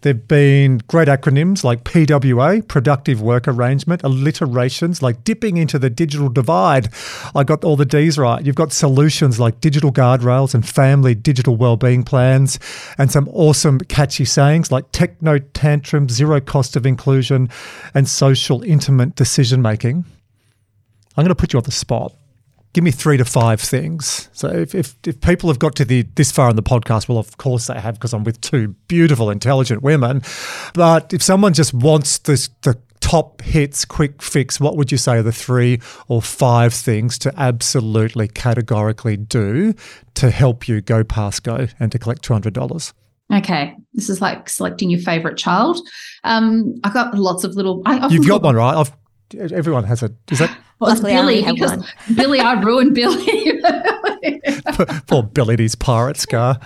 There have been great acronyms like PWA, Productive Work Arrangement, alliterations like dipping into the digital divide. I got all the D's right. You've got solutions like digital guardrails and family digital wellbeing plans, and some awesome catchy sayings like techno tantrum, zero cost of inclusion, and social intimate decision making. I'm going to put you on the spot give me three to five things. So if, if, if, people have got to the this far in the podcast, well, of course they have because I'm with two beautiful, intelligent women. But if someone just wants this, the top hits, quick fix, what would you say are the three or five things to absolutely categorically do to help you go past go and to collect $200? Okay, this is like selecting your favorite child. Um, I've got lots of little. I You've got one, right? I've everyone has a. Is that well, it's Billy because Billy, I ruined Billy. Poor Billy, his pirate scar.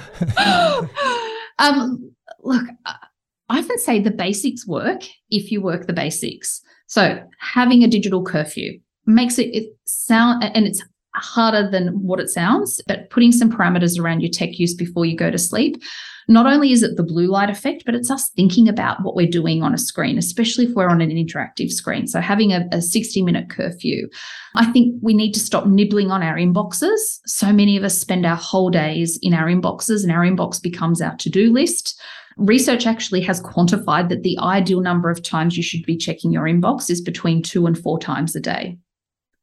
um, look, I often say the basics work if you work the basics. So having a digital curfew makes it, it sound, and it's harder than what it sounds, but putting some parameters around your tech use before you go to sleep. Not only is it the blue light effect, but it's us thinking about what we're doing on a screen, especially if we're on an interactive screen. So having a, a 60 minute curfew. I think we need to stop nibbling on our inboxes. So many of us spend our whole days in our inboxes, and our inbox becomes our to do list. Research actually has quantified that the ideal number of times you should be checking your inbox is between two and four times a day.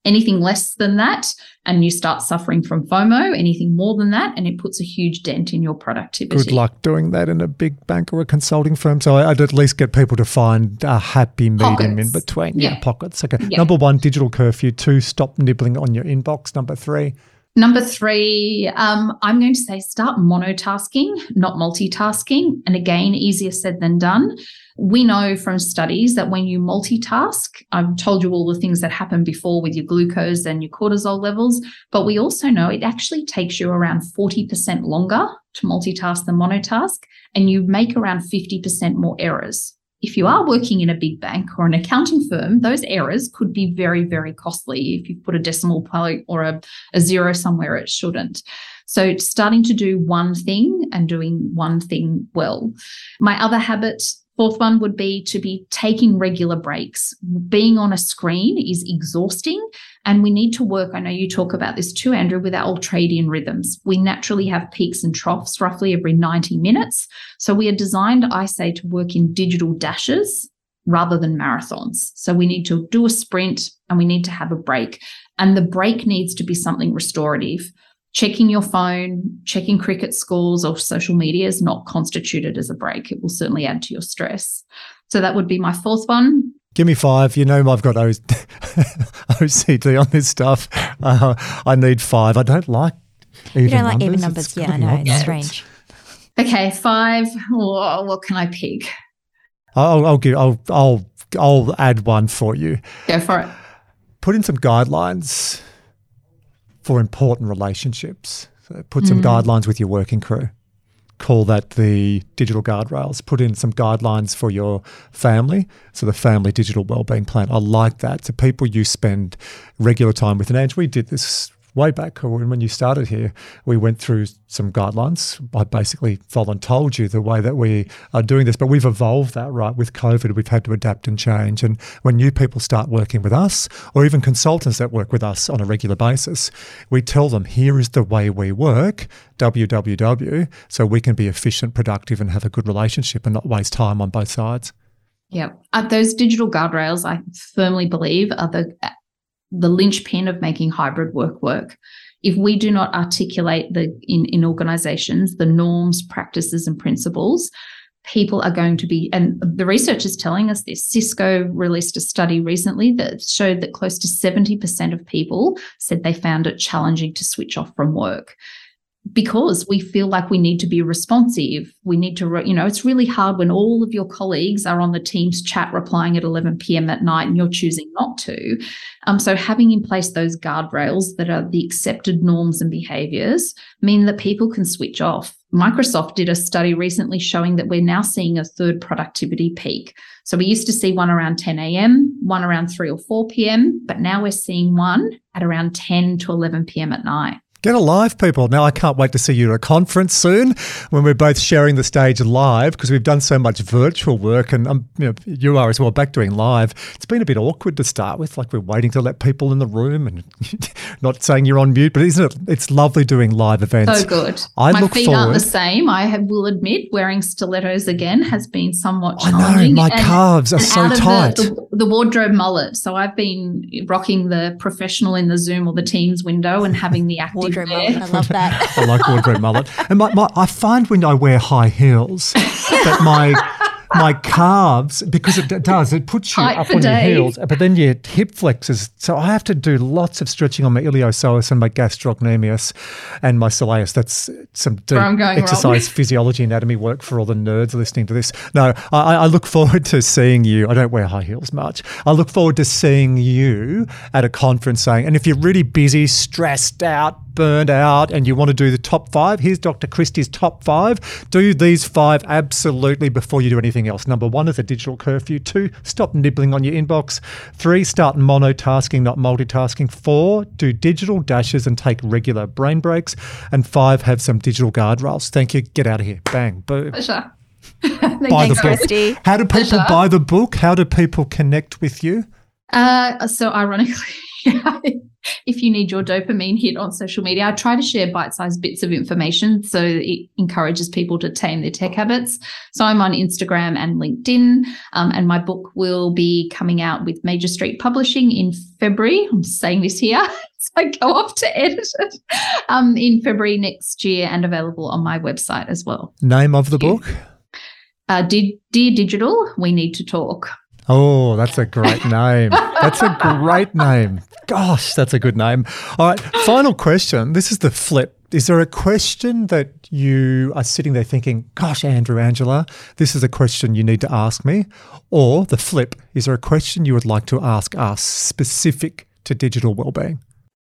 Anything less than that, and you start suffering from FOMO, anything more than that, and it puts a huge dent in your productivity. Good luck doing that in a big bank or a consulting firm. So I'd at least get people to find a happy medium pockets. in between. Yeah, yeah pockets. Okay. Yeah. Number one, digital curfew. Two, stop nibbling on your inbox. Number three. Number three, um, I'm going to say start monotasking, not multitasking. And again, easier said than done. We know from studies that when you multitask, I've told you all the things that happen before with your glucose and your cortisol levels, but we also know it actually takes you around 40% longer to multitask than monotask, and you make around 50% more errors if you are working in a big bank or an accounting firm, those errors could be very, very costly if you put a decimal point or a, a zero somewhere it shouldn't. So, starting to do one thing and doing one thing well. My other habit Fourth one would be to be taking regular breaks. Being on a screen is exhausting, and we need to work. I know you talk about this too, Andrew, with our ultradian rhythms. We naturally have peaks and troughs roughly every 90 minutes. So we are designed, I say, to work in digital dashes rather than marathons. So we need to do a sprint and we need to have a break. And the break needs to be something restorative checking your phone, checking cricket scores or social media is not constituted as a break. It will certainly add to your stress. So that would be my fourth one. Give me five. You know, I've got OCD on this stuff. Uh, I need five. I don't like even You don't like numbers. even numbers. It's yeah, I know. It's strange. Okay, five. Oh, what can I pick? I'll, I'll give. I'll. I'll. I'll add one for you. Go for it. Put in some guidelines for important relationships. So put some mm. guidelines with your working crew. Call that the digital guardrails. Put in some guidelines for your family. So the family digital wellbeing plan. I like that. So people you spend regular time with. And Ange, we did this way back when you started here, we went through some guidelines. I basically told you the way that we are doing this, but we've evolved that, right? With COVID, we've had to adapt and change. And when new people start working with us, or even consultants that work with us on a regular basis, we tell them, here is the way we work, www, so we can be efficient, productive, and have a good relationship and not waste time on both sides. Yeah. Those digital guardrails, I firmly believe, are the the linchpin of making hybrid work work. If we do not articulate the in, in organizations the norms, practices, and principles, people are going to be, and the research is telling us this. Cisco released a study recently that showed that close to 70% of people said they found it challenging to switch off from work because we feel like we need to be responsive. We need to, you know, it's really hard when all of your colleagues are on the Teams chat replying at 11 p.m. at night and you're choosing not to. Um, so, having in place those guardrails that are the accepted norms and behaviors mean that people can switch off. Microsoft did a study recently showing that we're now seeing a third productivity peak. So, we used to see one around 10 a.m., one around 3 or 4 p.m., but now we're seeing one at around 10 to 11 p.m. at night. Get alive, people. Now, I can't wait to see you at a conference soon when we're both sharing the stage live because we've done so much virtual work and um, you, know, you are as well back doing live. It's been a bit awkward to start with, like we're waiting to let people in the room and not saying you're on mute, but isn't it? It's lovely doing live events. So good. I My look feet forward, aren't the same. I have, will admit wearing stilettos again has been somewhat challenging. I know, my and, calves are so tight. The, the, the wardrobe mullet. So I've been rocking the professional in the Zoom or the Teams window and having the active wardrobe mullet. I love that. I like wardrobe mullet. And my, my, I find when I wear high heels that my my calves because it does it puts you Tight up on days. your heels but then your hip flexors. So i have to do lots of stretching on my iliopsoas and my gastrocnemius and my soleus. That's some deep exercise physiology anatomy work for all the nerds listening to this. No I, I look forward to seeing you. I don't wear high heels much. I look forward to seeing you at a conference saying and if you're really busy stressed out burned out and you want to do the top five here's dr Kristy's top five do these five absolutely before you do anything everything else. Number one is a digital curfew. Two, stop nibbling on your inbox. Three, start monotasking, not multitasking. Four, do digital dashes and take regular brain breaks. And five, have some digital guardrails. Thank you. Get out of here. Bang. Boom. Pleasure. buy the book. Kristy. How do people Pleasure. buy the book? How do people connect with you? Uh, so ironically, if you need your dopamine hit on social media, I try to share bite-sized bits of information so it encourages people to tame their tech habits. So I'm on Instagram and LinkedIn, um, and my book will be coming out with Major Street Publishing in February. I'm saying this here. So I go off to edit it um, in February next year and available on my website as well. Name of the book? Uh, Dear Digital, we need to talk. Oh, that's a great name. That's a great name. Gosh, that's a good name. All right, final question. This is the flip. Is there a question that you are sitting there thinking, gosh, Andrew, Angela, this is a question you need to ask me? Or the flip, is there a question you would like to ask us specific to digital well-being?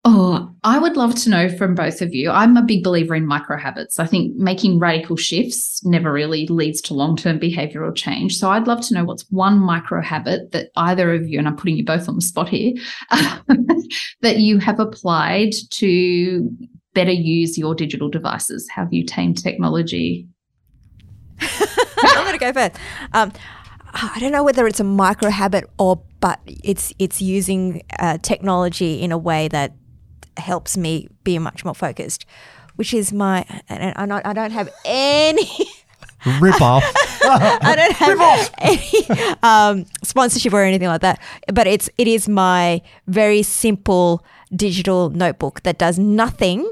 Oh, I would love to know from both of you. I'm a big believer in micro habits. I think making radical shifts never really leads to long term behavioral change. So I'd love to know what's one micro habit that either of you, and I'm putting you both on the spot here, that you have applied to better use your digital devices. Have you tamed technology? I'm going to go first. Um, I don't know whether it's a micro habit or, but it's it's using uh, technology in a way that helps me be much more focused, which is my. And I don't, I don't have any. Rip off. I don't have any um, sponsorship or anything like that. But it's it is my very simple digital notebook that does nothing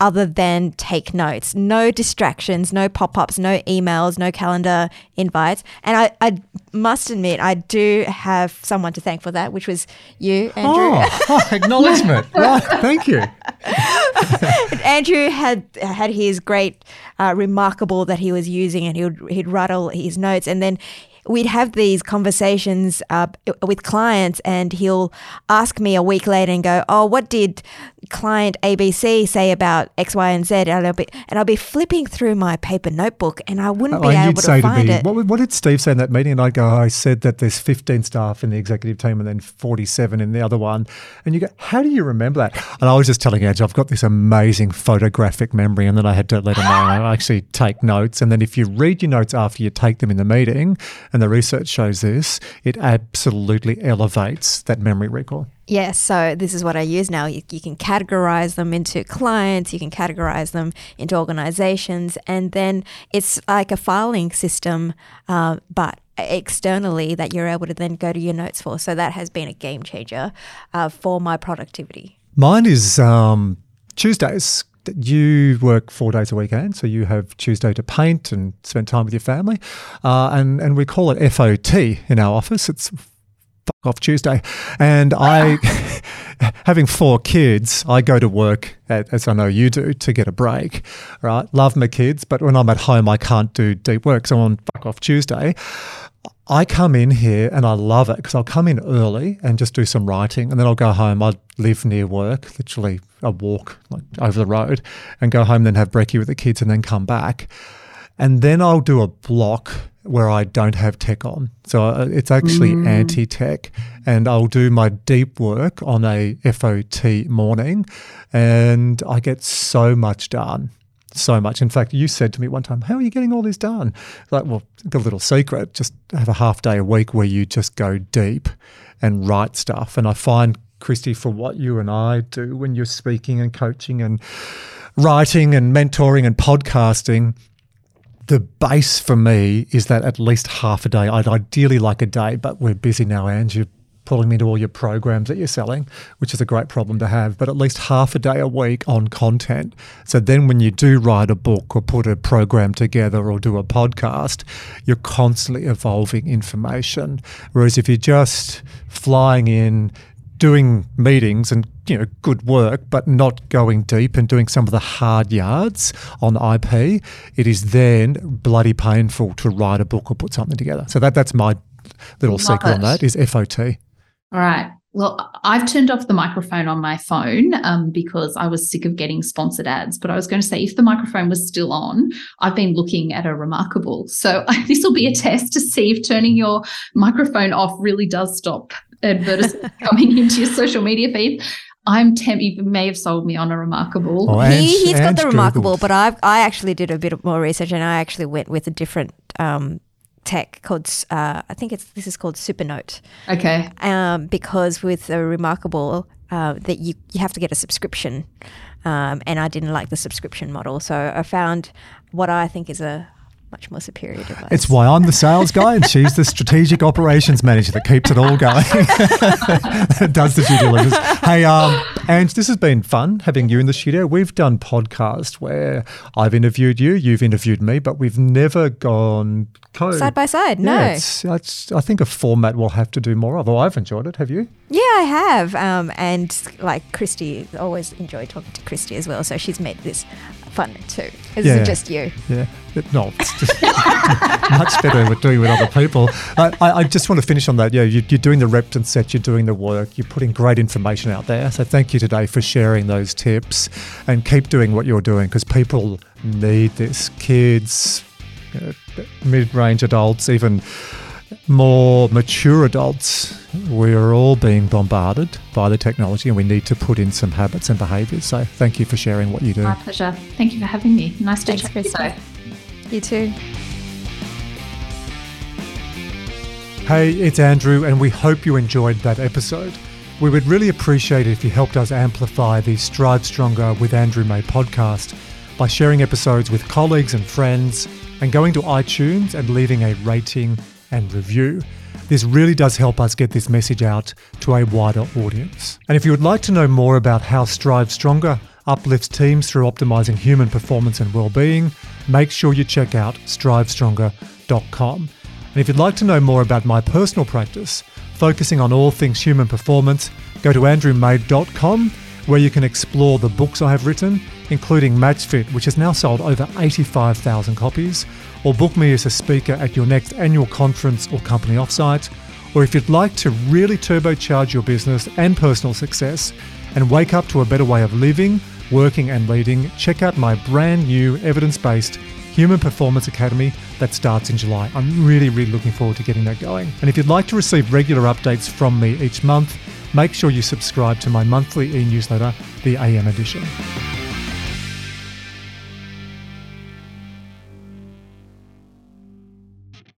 other than take notes. No distractions, no pop ups, no emails, no calendar invites. And I, I must admit, I do have someone to thank for that, which was you, Andrew. Oh, acknowledgement. Right, thank you. Andrew had had his great, uh, reMarkable that he was using, and he would he'd write all his notes, and then we'd have these conversations uh, with clients, and he'll ask me a week later and go, "Oh, what did client ABC say about X, Y, and Z?" And I'll be and I'll be flipping through my paper notebook, and I wouldn't be Oh, able to say to find me, it. what, what did Steve say in that meeting? And I'd go, I said that there's 15 staff in the executive team and then 47 in the other one. And you go, how do you remember that? And I was just telling Edge, I've got this amazing photographic memory. And then I had to let him know I actually take notes. And then if you read your notes after you take them in the meeting, and the research shows this, it absolutely elevates that memory recall. Yes, so this is what I use now. You, you can categorize them into clients, you can categorize them into organizations, and then it's like a filing system, uh, but externally that you're able to then go to your notes for. So that has been a game changer uh, for my productivity. Mine is um, Tuesdays. You work four days a week, Ange, so you have Tuesday to paint and spend time with your family. Uh, and, and we call it FOT in our office. It's fuck off Tuesday. And I, having four kids, I go to work, a- as I know you do, to get a break, right? Love my kids, but when I'm at home, I can't do deep work. So I'm on fuck off Tuesday, I come in here and I love it because I'll come in early and just do some writing, and then I'll go home. I live near work, literally a walk like over the road, and go home, then have brekkie with the kids, and then come back, and then I'll do a block where I don't have tech on. So uh, it's actually anti-tech, and I'll do my deep work on a FOT morning, and I get so much done so much. In fact, you said to me one time, How are you getting all this done? Like, well, the little secret, just have a half day a week where you just go deep and write stuff. And I find, Kristy, for what you and I do when you're speaking and coaching and writing and mentoring and podcasting, the base for me is that at least half a day. I'd ideally like a day, but we're busy now, Ange. You're pulling me to all your programs that you're selling, which is a great problem to have, but at least half a day a week on content. So then when you do write a book or put a program together or do a podcast, you're constantly evolving information. Whereas if you're just flying in, doing meetings and you know good work but not going deep and doing some of the hard yards on IP it is then bloody painful to write a book or put something together so that that's my little Love secret on that is FOT All right. Well, I've turned off the microphone on my phone um, because I was sick of getting sponsored ads. But I was going to say, if the microphone was still on, I've been looking at a reMarkable. So this will be a test to see if turning your microphone off really does stop advertisements coming into your social media feed. I'm temp. You may have sold me on a reMarkable. Oh, he, has got the reMarkable, Googled. but I I actually did a bit more research and I actually went with a different um, tech called uh, I think it's this is called Supernote. Okay. Um, because with a reMarkable uh, that you you have to get a subscription, um, and I didn't like the subscription model, so I found what I think is a much more superior device. It's why I'm the sales guy and she's the strategic operations manager that keeps it all going. Does the due diligence. Hey, um, Ange, this has been fun having you in the studio. We've done podcasts where I've interviewed you, you've interviewed me, but we've never gone co- side by side. No, it's, it's, I think a format we'll have to do more of. Oh, I've enjoyed it. Have you? Yeah, I have. Um, and like Kristy, always enjoy talking to Kristy as well. So she's made this fun too. Is yeah, it just you? Yeah. No, it's just much better with doing with other people. I, I, I, just want to finish on that. Yeah, you, are doing the Repton set, you're doing the work, you're putting great information out there. So thank you today for sharing those tips and keep doing what you're doing because people need this. Kids, uh, mid range adults, even more mature adults, we're all being bombarded by the technology and we need to put in some habits and behaviours. So thank you for sharing what you do. My pleasure. Thank you for having me. Nice Thanks, to chat Chris. You too. Hey, it's Andrew, and we hope you enjoyed that episode. We would really appreciate it if you helped us amplify the Strive Stronger with Andrew May podcast by sharing episodes with colleagues and friends and going to iTunes and leaving a rating and review. This really does help us get this message out to a wider audience. And if you would like to know more about how Strive Stronger uplifts teams through optimizing human performance and well-being, make sure you check out strivestronger.com. And if you'd like to know more about my personal practice, focusing on all things human performance, go to andrewmay.com where you can explore the books I have written, including MatchFit, which has now sold over 85,000 copies, or book me as a speaker at your next annual conference or company offsite. Or if you'd like to really turbocharge your business and personal success and wake up to a better way of living, working, and leading, check out my brand new evidence based Human Performance Academy that starts in July. I'm really, really looking forward to getting that going. And if you'd like to receive regular updates from me each month, make sure you subscribe to my monthly e newsletter, the AM Edition.